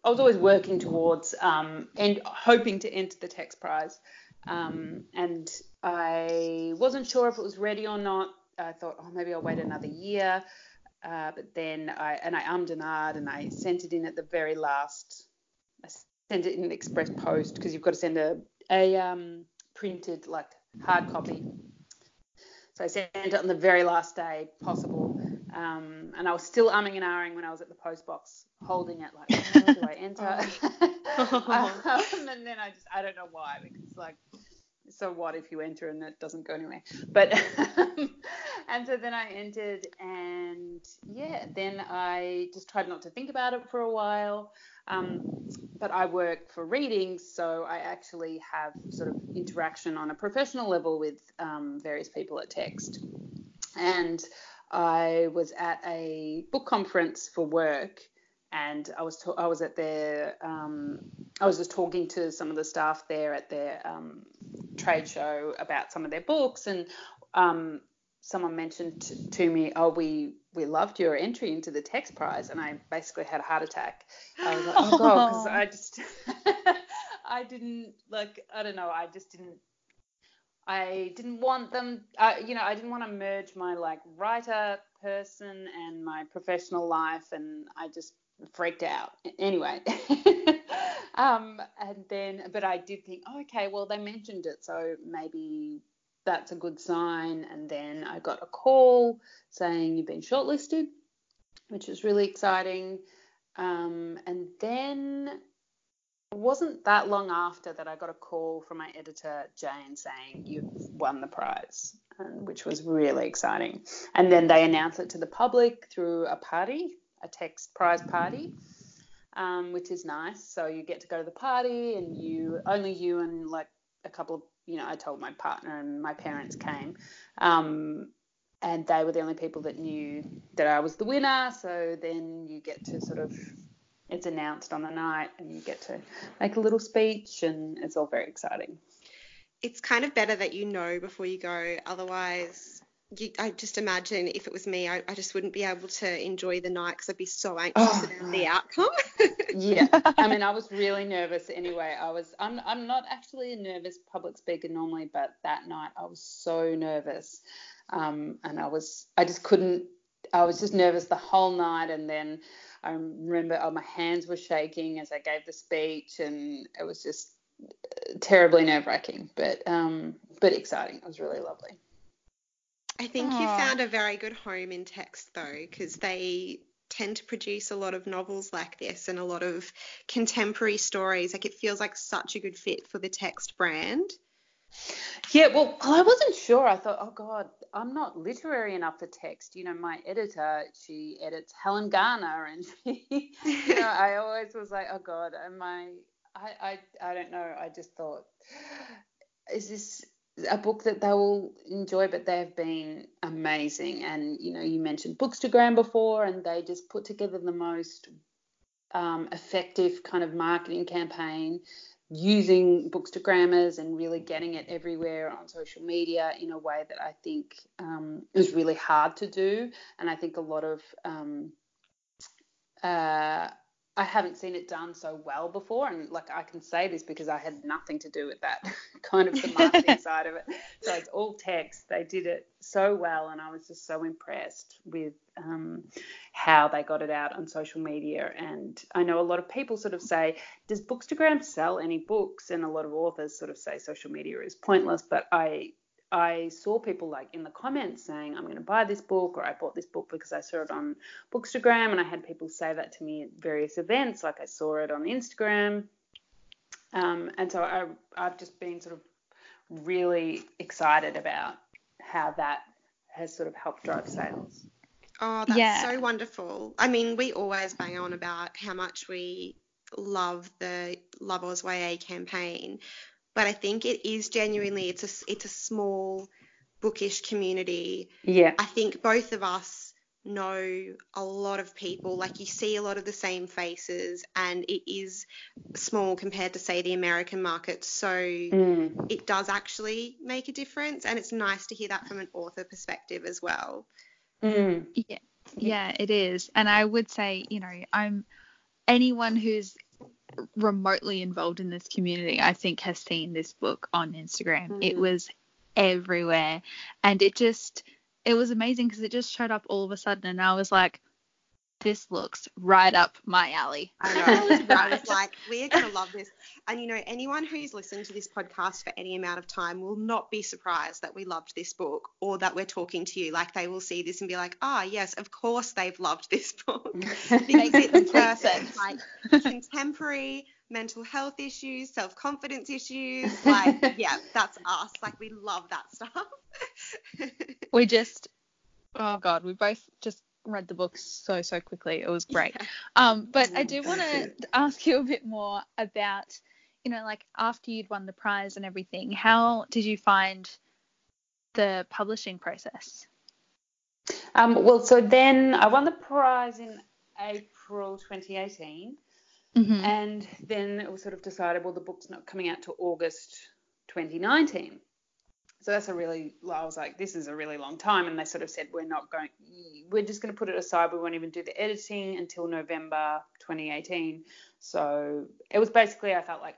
I was always working towards um, and hoping to enter the text prize. Um, and I wasn't sure if it was ready or not. I thought, oh, maybe I'll wait another year. Uh, but then I and I ummed and ahed and I sent it in at the very last. I sent it in an express post because you've got to send a a um, printed like hard copy. So I sent it on the very last day possible. Um, and I was still umming and ahhing when I was at the post box holding it, like, how do I enter? um, and then I just, I don't know why, because like, so what if you enter and it doesn't go anywhere? But, and so then I entered, and yeah, then I just tried not to think about it for a while. Um, but I work for readings, so I actually have sort of interaction on a professional level with um, various people at Text. And I was at a book conference for work, and I was I was at their um, I was just talking to some of the staff there at their um, trade show about some of their books, and um, someone mentioned t- to me, "Oh, we we loved your entry into the text prize," and I basically had a heart attack. I was like, "Oh god," because I just I didn't like I don't know I just didn't I didn't want them, uh, you know, I didn't want to merge my like writer person and my professional life, and I just freaked out. Anyway, um, and then, but I did think, oh, okay, well, they mentioned it, so maybe that's a good sign. And then I got a call saying you've been shortlisted, which was really exciting. Um, and then wasn't that long after that I got a call from my editor Jane saying you've won the prize, which was really exciting. And then they announced it to the public through a party, a text prize party, um, which is nice. So you get to go to the party, and you only you and like a couple of you know I told my partner and my parents came. Um, and they were the only people that knew that I was the winner. So then you get to sort of it's announced on the night and you get to make a little speech and it's all very exciting. It's kind of better that you know before you go. Otherwise, you, I just imagine if it was me, I, I, just wouldn't be able to enjoy the night because I'd be so anxious oh, about the outcome. yeah, I mean, I was really nervous anyway. I was, I'm, I'm not actually a nervous public speaker normally, but that night I was so nervous, um, and I was, I just couldn't. I was just nervous the whole night, and then I remember oh, my hands were shaking as I gave the speech, and it was just terribly nerve wracking, but um, but exciting. It was really lovely. I think Aww. you found a very good home in text though, because they tend to produce a lot of novels like this and a lot of contemporary stories. Like it feels like such a good fit for the text brand. Yeah, well, I wasn't sure. I thought, oh God, I'm not literary enough for text. You know, my editor, she edits Helen Garner, and she, you know, I always was like, oh God, am I? I, I, I don't know. I just thought, is this a book that they will enjoy? But they've been amazing, and you know, you mentioned Bookstagram before, and they just put together the most um, effective kind of marketing campaign using bookstagrammers and really getting it everywhere on social media in a way that I think um, is really hard to do. And I think a lot of um, uh, I haven't seen it done so well before, and like I can say this because I had nothing to do with that kind of the marketing side of it. So it's all text. They did it so well, and I was just so impressed with um, how they got it out on social media. And I know a lot of people sort of say, "Does Bookstagram sell any books?" And a lot of authors sort of say social media is pointless, but I I saw people like in the comments saying, I'm going to buy this book, or I bought this book because I saw it on Bookstagram. And I had people say that to me at various events, like I saw it on Instagram. Um, and so I, I've just been sort of really excited about how that has sort of helped drive sales. Oh, that's yeah. so wonderful. I mean, we always bang on about how much we love the Love Oz YA campaign, but I think it is genuinely it's a it's a small bookish community. Yeah. I think both of us know a lot of people like you see a lot of the same faces and it is small compared to say the American market so mm. it does actually make a difference and it's nice to hear that from an author perspective as well. Mm. Yeah. Yeah, it is. And I would say, you know, I'm anyone who's remotely involved in this community, I think, has seen this book on Instagram. Mm-hmm. It was everywhere. And it just, it was amazing because it just showed up all of a sudden. And I was like, this looks right up my alley. I know. I was like, we're going to love this. And you know, anyone who's listened to this podcast for any amount of time will not be surprised that we loved this book or that we're talking to you. Like they will see this and be like, ah, oh, yes, of course they've loved this book. because it's perfect. Like contemporary mental health issues, self confidence issues. Like, yeah, that's us. Like we love that stuff. we just oh god, we both just read the book so so quickly. It was great. Um, but I do want to ask you a bit more about, you know, like after you'd won the prize and everything, how did you find the publishing process? Um, well, so then I won the prize in April 2018. Mm-hmm. And then it was sort of decided, well, the book's not coming out till August 2019. So that's a really, I was like, this is a really long time. And they sort of said, we're not going, we're just going to put it aside. We won't even do the editing until November 2018. So it was basically, I felt like,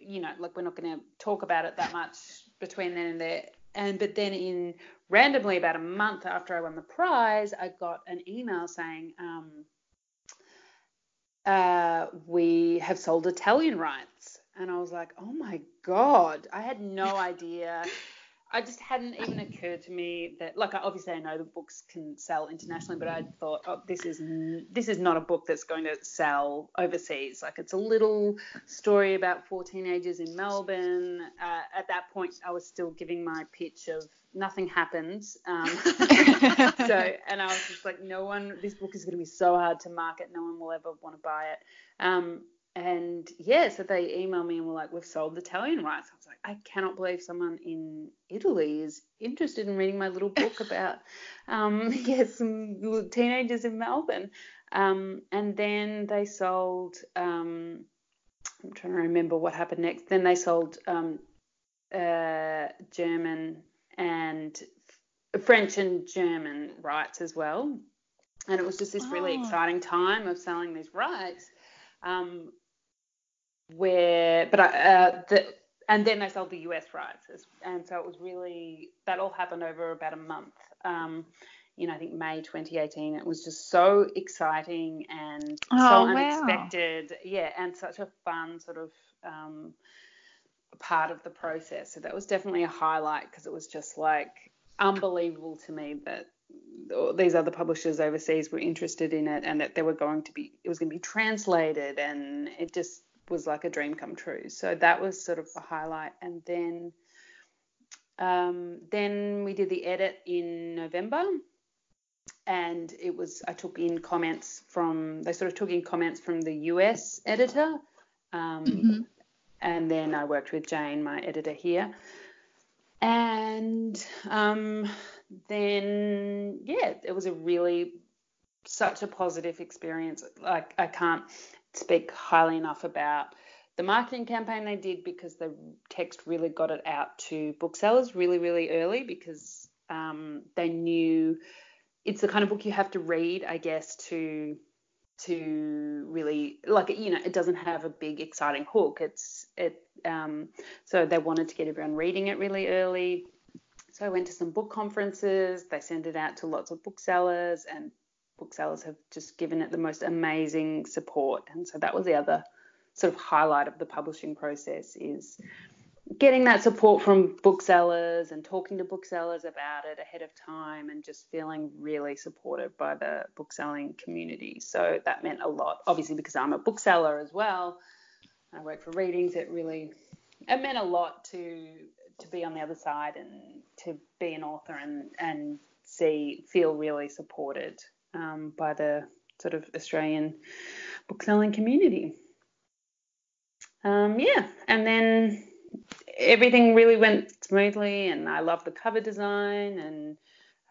you know, like we're not going to talk about it that much between then and there. And but then in randomly about a month after I won the prize, I got an email saying, um, uh, we have sold Italian rights. And I was like, oh my God, I had no idea. I just hadn't even occurred to me that, like, obviously I know the books can sell internationally, but I thought, oh, this is this is not a book that's going to sell overseas. Like, it's a little story about four teenagers in Melbourne. Uh, at that point, I was still giving my pitch of nothing happens. Um, so, and I was just like, no one, this book is going to be so hard to market, no one will ever want to buy it. Um, and yeah, so they emailed me and were like, we've sold the Italian rights. I was like, I cannot believe someone in Italy is interested in reading my little book about, um, yeah, some teenagers in Melbourne. Um, and then they sold, um, I'm trying to remember what happened next. Then they sold um, uh, German and French and German rights as well. And it was just this really oh. exciting time of selling these rights. Um, where, but I, uh, the, and then they sold the US rights, and so it was really that all happened over about a month. Um, you know, I think May 2018. It was just so exciting and oh, so unexpected. Wow. Yeah, and such a fun sort of um, part of the process. So that was definitely a highlight because it was just like unbelievable to me that these other publishers overseas were interested in it and that they were going to be it was going to be translated and it just was like a dream come true. So that was sort of a highlight. And then um, then we did the edit in November, and it was I took in comments from they sort of took in comments from the US editor, um, mm-hmm. and then I worked with Jane, my editor here, and um, then yeah, it was a really such a positive experience. Like I can't speak highly enough about the marketing campaign they did because the text really got it out to booksellers really, really early because um, they knew it's the kind of book you have to read, I guess, to to really like you know it doesn't have a big exciting hook. It's it um, so they wanted to get everyone reading it really early. So i went to some book conferences. They sent it out to lots of booksellers and booksellers have just given it the most amazing support. And so that was the other sort of highlight of the publishing process is getting that support from booksellers and talking to booksellers about it ahead of time and just feeling really supported by the bookselling community. So that meant a lot, obviously because I'm a bookseller as well. I work for readings. It really it meant a lot to to be on the other side and to be an author and and see feel really supported um, by the sort of Australian bookselling community. Um, yeah, and then everything really went smoothly, and I love the cover design, and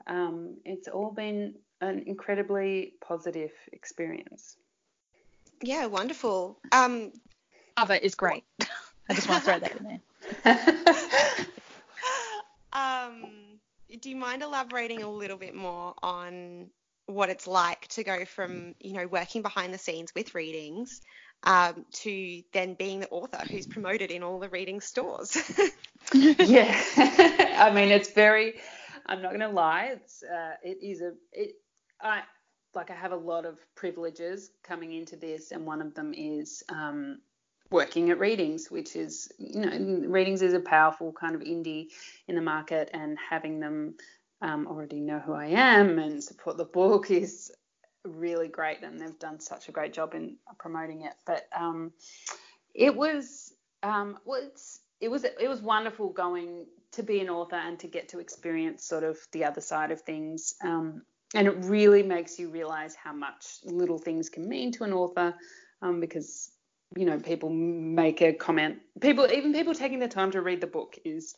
um, it's all been an incredibly positive experience. Yeah, wonderful. Um, cover is great. I just want to throw that in there. um, do you mind elaborating a little bit more on what it's like to go from you know working behind the scenes with readings um, to then being the author who's promoted in all the reading stores. yeah, I mean it's very. I'm not going to lie. It's uh, it is a it. I like I have a lot of privileges coming into this, and one of them is um, working at Readings, which is you know Readings is a powerful kind of indie in the market, and having them um, already know who I am and support the book is really great, and they've done such a great job in promoting it. But um, it was um, well, it was it was wonderful going to be an author and to get to experience sort of the other side of things. Um, and it really makes you realize how much little things can mean to an author um, because you know people make a comment people even people taking the time to read the book is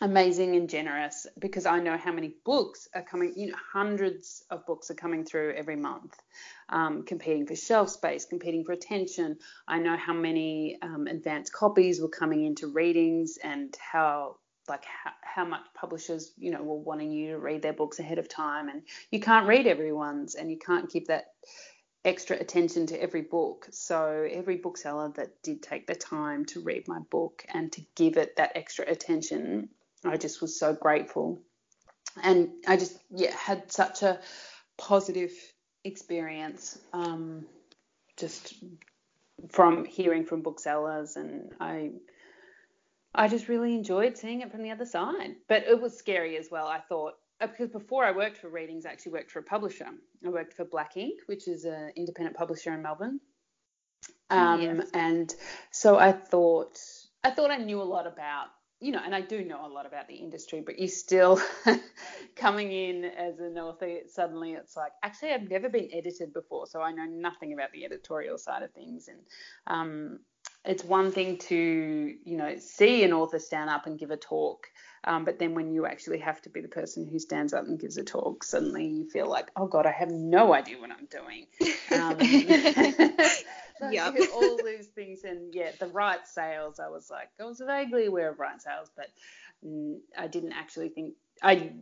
amazing and generous because I know how many books are coming, you know, hundreds of books are coming through every month, um, competing for shelf space, competing for attention. I know how many um, advanced copies were coming into readings and how like how, how much publishers you know were wanting you to read their books ahead of time and you can't read everyone's and you can't keep that extra attention to every book. So every bookseller that did take the time to read my book and to give it that extra attention I just was so grateful. And I just yeah had such a positive experience um, just from hearing from booksellers and I I just really enjoyed seeing it from the other side. But it was scary as well. I thought uh, because before I worked for Readings, I actually worked for a publisher. I worked for Black Inc., which is an independent publisher in Melbourne. Um, yes. And so I thought I thought I knew a lot about you know, and I do know a lot about the industry, but you still coming in as an author, suddenly it's like, actually, I've never been edited before, so I know nothing about the editorial side of things. And um, it's one thing to, you know, see an author stand up and give a talk, um, but then when you actually have to be the person who stands up and gives a talk, suddenly you feel like, oh God, I have no idea what I'm doing. Um, yep. all these things. And yeah, the right sales, I was like, I was vaguely aware of right sales, but I didn't actually think, I,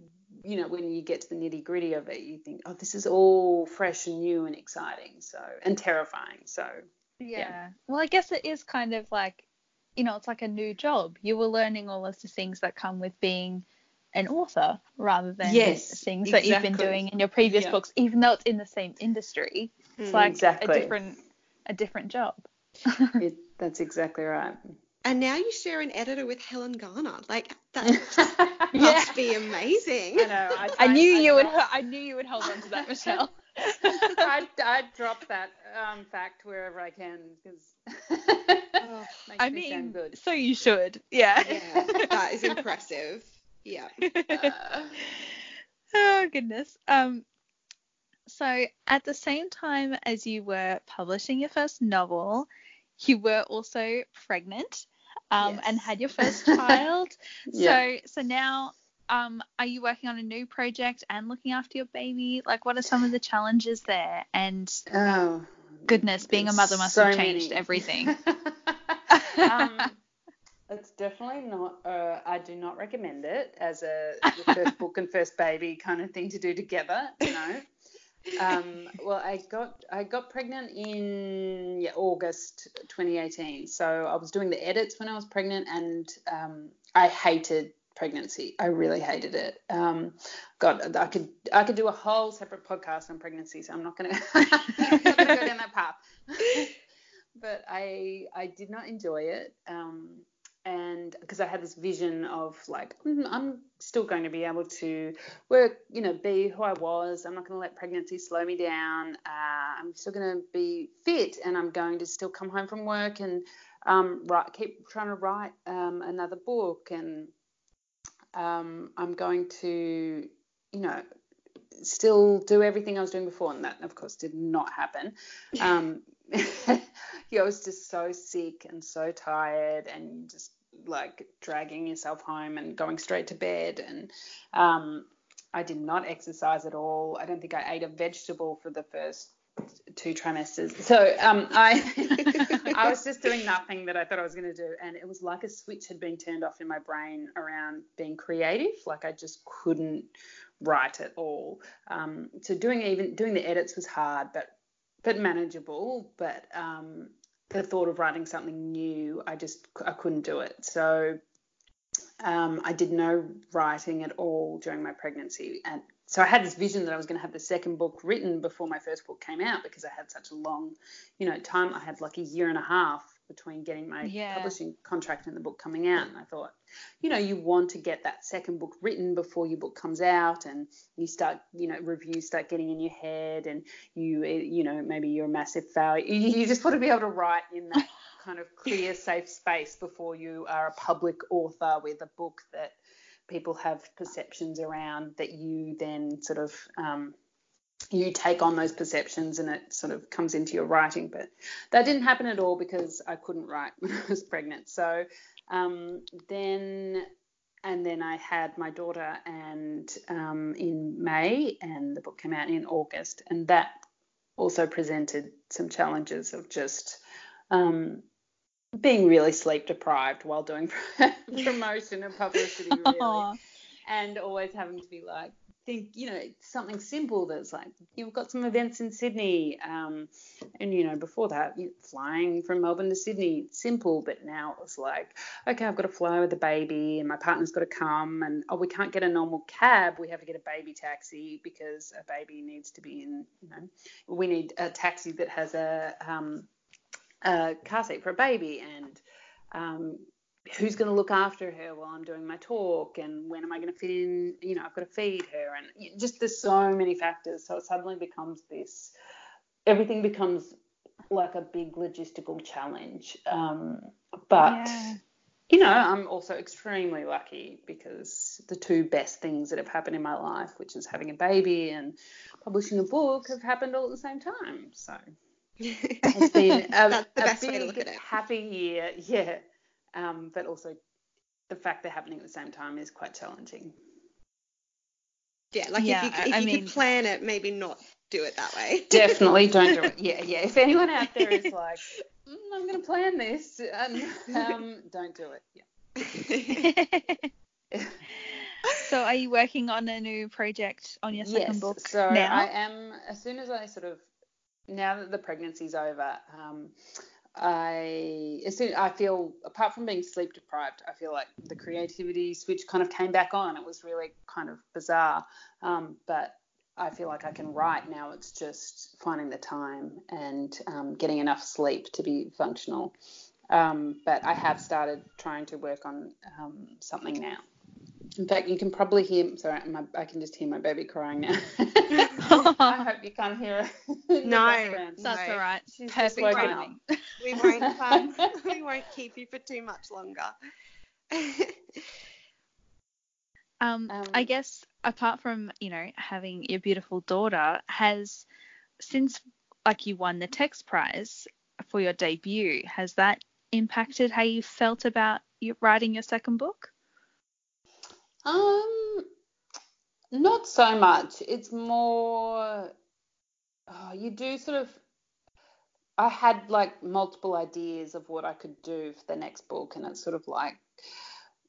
you know, when you get to the nitty gritty of it, you think, oh, this is all fresh and new and exciting. So, and terrifying. So, yeah. yeah. Well, I guess it is kind of like you know, it's like a new job. You were learning all of the things that come with being an author rather than yes, things exactly. that you've been doing in your previous yeah. books, even though it's in the same industry. It's mm, like exactly. a different a different job. it, that's exactly right. And now you share an editor with Helen Garner. Like that must yeah. be amazing. I know. I, I, I knew you would. I knew you would hold on to that, Michelle. I I drop that um, fact wherever I can because oh, I me mean, so you should. Yeah. Yeah, that is impressive. Yeah. Uh, oh goodness. Um. So at the same time as you were publishing your first novel, you were also pregnant. Um, yes. and had your first child. yeah. So so now um, are you working on a new project and looking after your baby? Like, what are some of the challenges there? And oh, goodness, being a mother must so have changed many. everything. um, it's definitely not. Uh, I do not recommend it as a first book and first baby kind of thing to do together. You know. Um, well, I got I got pregnant in yeah, August 2018. So I was doing the edits when I was pregnant, and um, I hated pregnancy. I really hated it. Um, God, I could I could do a whole separate podcast on pregnancy, so I'm not gonna, go down that path. but I I did not enjoy it. Um, and because I had this vision of like mm, I'm still going to be able to work, you know, be who I was. I'm not going to let pregnancy slow me down. Uh, I'm still going to be fit, and I'm going to still come home from work and um, write, keep trying to write um, another book and um, I'm going to, you know, still do everything I was doing before. And that, of course, did not happen. I was just so sick and so tired and just like dragging yourself home and going straight to bed. And um, I did not exercise at all. I don't think I ate a vegetable for the first two trimesters. So um, I I was just doing nothing that I thought I was going to do, and it was like a switch had been turned off in my brain around being creative. Like I just couldn't write at all. Um, so doing even doing the edits was hard, but but manageable. But um, the thought of writing something new, I just I couldn't do it. So um, I did no writing at all during my pregnancy, and so I had this vision that I was going to have the second book written before my first book came out because I had such a long, you know, time. I had like a year and a half between getting my yeah. publishing contract and the book coming out. And I thought, you know, you want to get that second book written before your book comes out, and you start, you know, reviews start getting in your head, and you, you know, maybe you're a massive failure. You just want to be able to write in that kind of clear, safe space before you are a public author with a book that people have perceptions around that you then sort of um, you take on those perceptions and it sort of comes into your writing. But that didn't happen at all because I couldn't write when I was pregnant. So um, then and then I had my daughter and um, in May and the book came out in August and that also presented some challenges of just um, being really sleep deprived while doing promotion and publicity, really, and always having to be like, think, you know, something simple that's like, you've got some events in Sydney, um, and you know, before that, you flying from Melbourne to Sydney, simple, but now it was like, okay, I've got to fly with the baby, and my partner's got to come, and oh, we can't get a normal cab, we have to get a baby taxi because a baby needs to be in, you know, we need a taxi that has a um, a car seat for a baby and um, who's going to look after her while I'm doing my talk and when am I going to fit in, you know, I've got to feed her and just there's so many factors. So it suddenly becomes this, everything becomes like a big logistical challenge. Um, but, Yeah. you know, I'm also extremely lucky because the two best things that have happened in my life, which is having a baby and publishing a book, have happened all at the same time. So it's been a, a big, way to look at it. happy year, yeah. Um, but also the fact they're happening at the same time is quite challenging. Yeah, like Yeah, if you, if I you mean- could plan it, maybe not do it that way. Definitely don't do it. Yeah, yeah. If anyone out there is like, mm, I'm going to plan this, and um, don't do it. Yeah. so are you working on a new project on your second yes. book so now? I am. As soon as I sort of now that the pregnancy's over, um, I as soon I feel apart from being sleep deprived, I feel like the creativity switch kind of came back on. It was really kind of bizarre, um, but I feel like I can write now. It's just finding the time and um, getting enough sleep to be functional. Um, but I have started trying to work on um, something now. In fact, you can probably hear. Sorry, my, I can just hear my baby crying now. I hope you can't hear her. in the No. That's No. all right. She's just woken up. we won't um, we won't keep you for too much longer. Um, I Um, guess apart from you know having your beautiful daughter, has since like you won the text prize for your debut, has that impacted how you felt about you writing your second book? Um, not so much. It's more, oh, you do sort of. I had like multiple ideas of what I could do for the next book, and it's sort of like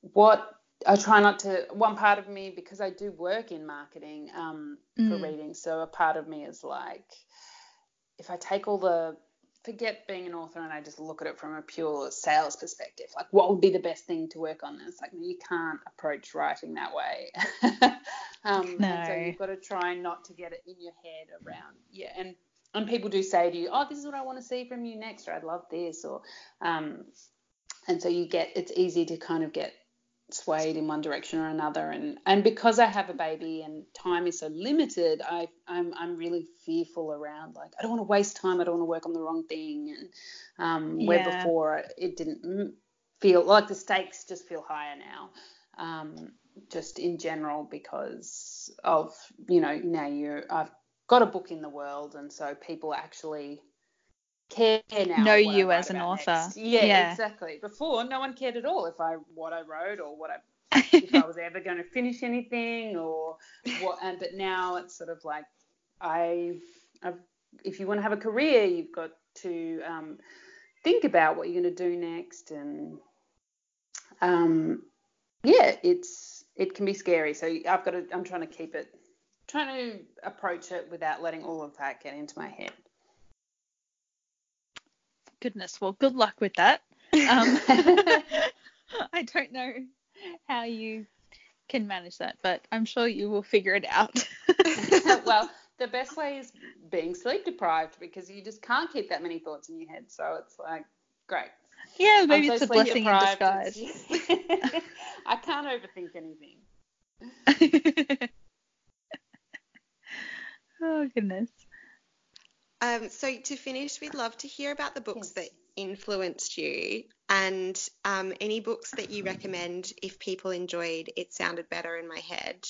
what I try not to. One part of me, because I do work in marketing um, for Mm. reading, so a part of me is like, if I take all the forget being an author and I just look at it from a pure sales perspective. Like, what would be the best thing to work on? And it's like, you can't approach writing that way. um, And so you've got to try not to get it in your head around, yeah. And and people do say to you, oh, this is what I want to see from you next, or I'd love this, or um, and so you get it's easy to kind of get swayed in one direction or another. And and because I have a baby and time is so limited I I'm I'm really fearful around like I don't want to waste time I don't want to work on the wrong thing. And um where before it didn't feel like the stakes just feel higher now um just in general because of you know now you're I've got a book in the world and so people actually care now Know you as an author. Yeah, Yeah. exactly. Before, no one cared at all if I what I wrote or what I if I was ever going to finish anything or what. And but now it's sort of like I, I've, if you want to have a career, you've got to um, think about what you're going to do next, and um, yeah, it's it can be scary. So I've got to. I'm trying to keep it, trying to approach it without letting all of that get into my head. Goodness, well, good luck with that. Um, I don't know how you can manage that, but I'm sure you will figure it out. well, the best way is being sleep deprived because you just can't keep that many thoughts in your head. So it's like, great. yeah, maybe so it's a blessing in disguise. I can't overthink anything. oh goodness. Um, so to finish, we'd love to hear about the books Yes. that influenced you and um, any books that you recommend if people enjoyed It Sounded Better in My Head.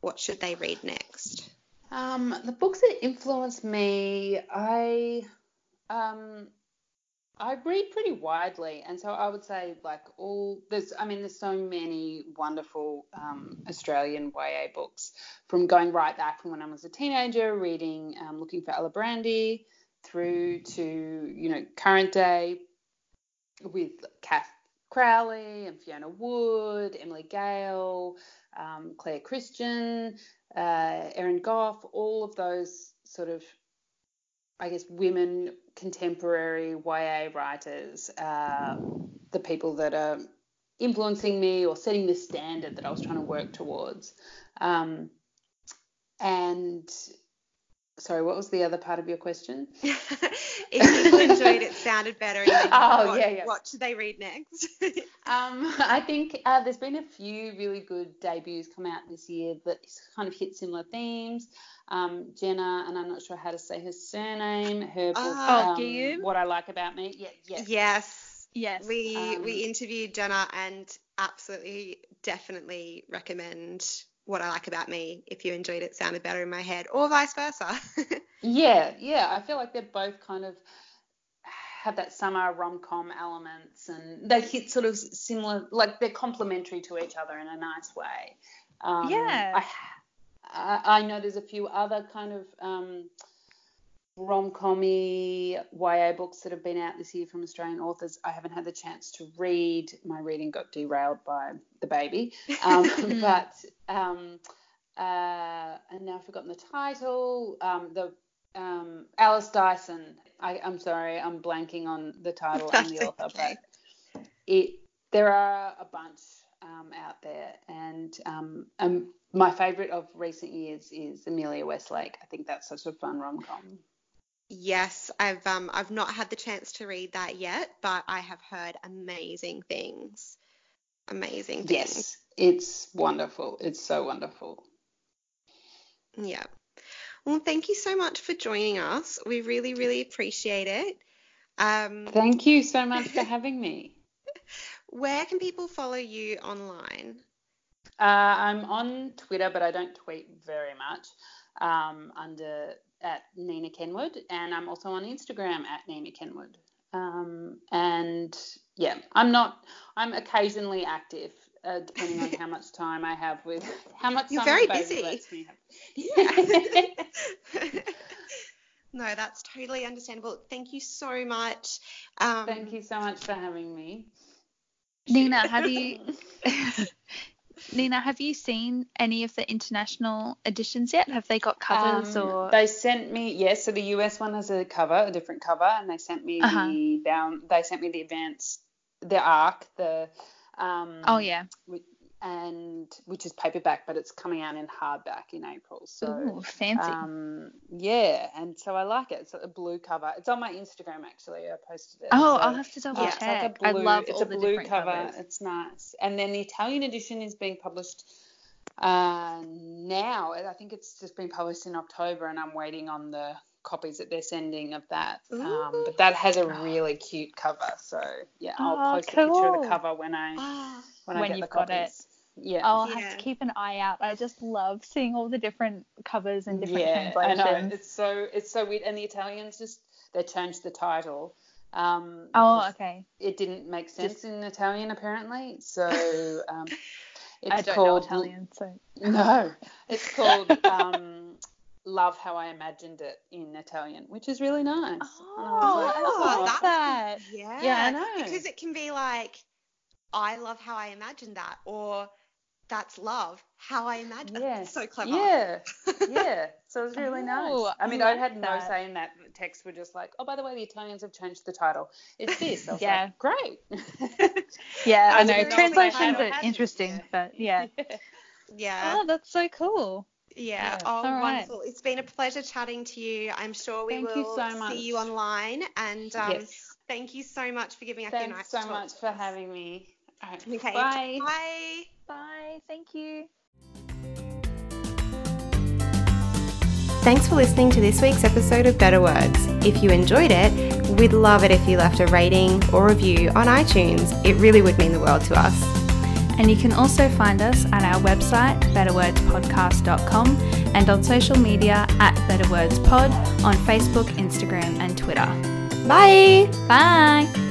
What should they read next? Um, the books that influenced me, I um, I read pretty widely, and so I would say like all there's I mean there's so many wonderful um, Australian YA books from going right back from when I was a teenager reading um, Looking for Alibrandi through to you know current day with Cath Crowley and Fiona Wood, Emily Gale, um, Claire Christian, uh, Erin Gough, all of those sort of, I guess, women contemporary YA writers, uh, the people that are influencing me or setting the standard that I was trying to work towards. Um, and sorry, what was the other part of your question? if people enjoyed it, sounded better. oh, what, yeah, yeah. What should they read next? um, I think uh, there's been a few really good debuts come out this year that kind of hit similar themes. Um, Jenna, and I'm not sure how to say her surname, her book, Oh, um, What I Like About Me. Yeah, yeah. yes. Yes. We Um, we interviewed Jenna and absolutely definitely recommend what I like about me if you enjoyed it sounded better in my head or vice versa. Yeah, yeah. I feel like they're both kind of have that summer rom com elements and they hit sort of similar, like they're complementary to each other in a nice way. Um, Yeah. I, I, I know there's a few other kind of um, rom commy YA books that have been out this year from Australian authors. I haven't had the chance to read. My reading got derailed by the baby. Um, but um, uh, and now I've forgotten the title. Um, the um, Alice Dyson. I, I'm sorry, I'm blanking on the title and the author, okay. but it there are a bunch um, out there, and um, um, my favourite of recent years is Amelia Westlake. I think that's such a fun rom com. Yes, I've um I've not had the chance to read that yet, but I have heard amazing things. Amazing things. Yes, it's wonderful. It's so wonderful. Yeah. Well, thank you so much for joining us. We really, really appreciate it. Um, Thank you so much for having me. where can people follow you online? Uh, I'm on Twitter, but I don't tweet very much. Um, under at Nina Kenwood, and I'm also on Instagram at Nina Kenwood. Um, and yeah, I'm not. I'm occasionally active, uh, depending on how much time I have with how much You're time very busy. lets me have. no, that's totally understandable. Thank you so much. Um, Thank you so much for having me. Nina, have you Nina, have you seen any of the international editions yet? Have they got covers Um, or they sent me yes so the us one has a cover a different cover and they sent me Uh-huh. the down they sent me the advance the arc the um Oh yeah. whi- and which is paperback but it's coming out in hardback in april so Ooh, fancy. um yeah and so i like it it's a blue cover it's on my instagram actually i posted it oh, So, I'll have to double uh, it's check. like a blue, I love it. it's all a the blue different cover. covers. It's nice. And then the Italian edition is being published uh, now. I think it's just been published in October, and I'm waiting on the copies that they're sending of that. Um, but that has a really cute cover. So yeah, I'll Oh, post a picture of the cover when I ah, when, I When get you've the got it. Copies. Yeah. I'll have Yeah. to keep an eye out. I just love seeing all the different covers and different yeah, I know. It's so it's so weird. And the Italians just they changed the title. Um, Oh, okay. it didn't make sense in Italian apparently. So um, it's I don't called know Italian, so No, it's called um, Love How I Imagined It in Italian, which is really nice. And I was Oh, like, I Oh, love that's that. yeah. Yeah, I know. Because it can be like, I love how I imagined that, or that's love, how I imagine. Yeah. So clever. Yeah, yeah. So it was really Oh, nice. I I mean, I like had no say in that. The texts were just like, oh, by the way, the Italians have changed the title. It's this. I Yeah. like, great. Yeah, I I know translations are interesting, yeah. but yeah. Yeah. Oh, that's so cool. Yeah. Yeah. Oh, All right. wonderful. It's been a pleasure chatting to you. I'm sure we Thank you will so much. see you online. And um, yes. thank you so much for giving us your nice. Thanks nice so talk. much for having me. All right. Okay. Bye. Bye. Bye. Thank you. Thanks for listening to this week's episode of Better Words. If you enjoyed it, we'd love it if you left a rating or review on iTunes. It really would mean the world to us. And you can also find us at our website, betterwordspodcast.com, and on social media at betterwordspod on Facebook, Instagram, and Twitter. Bye! Bye!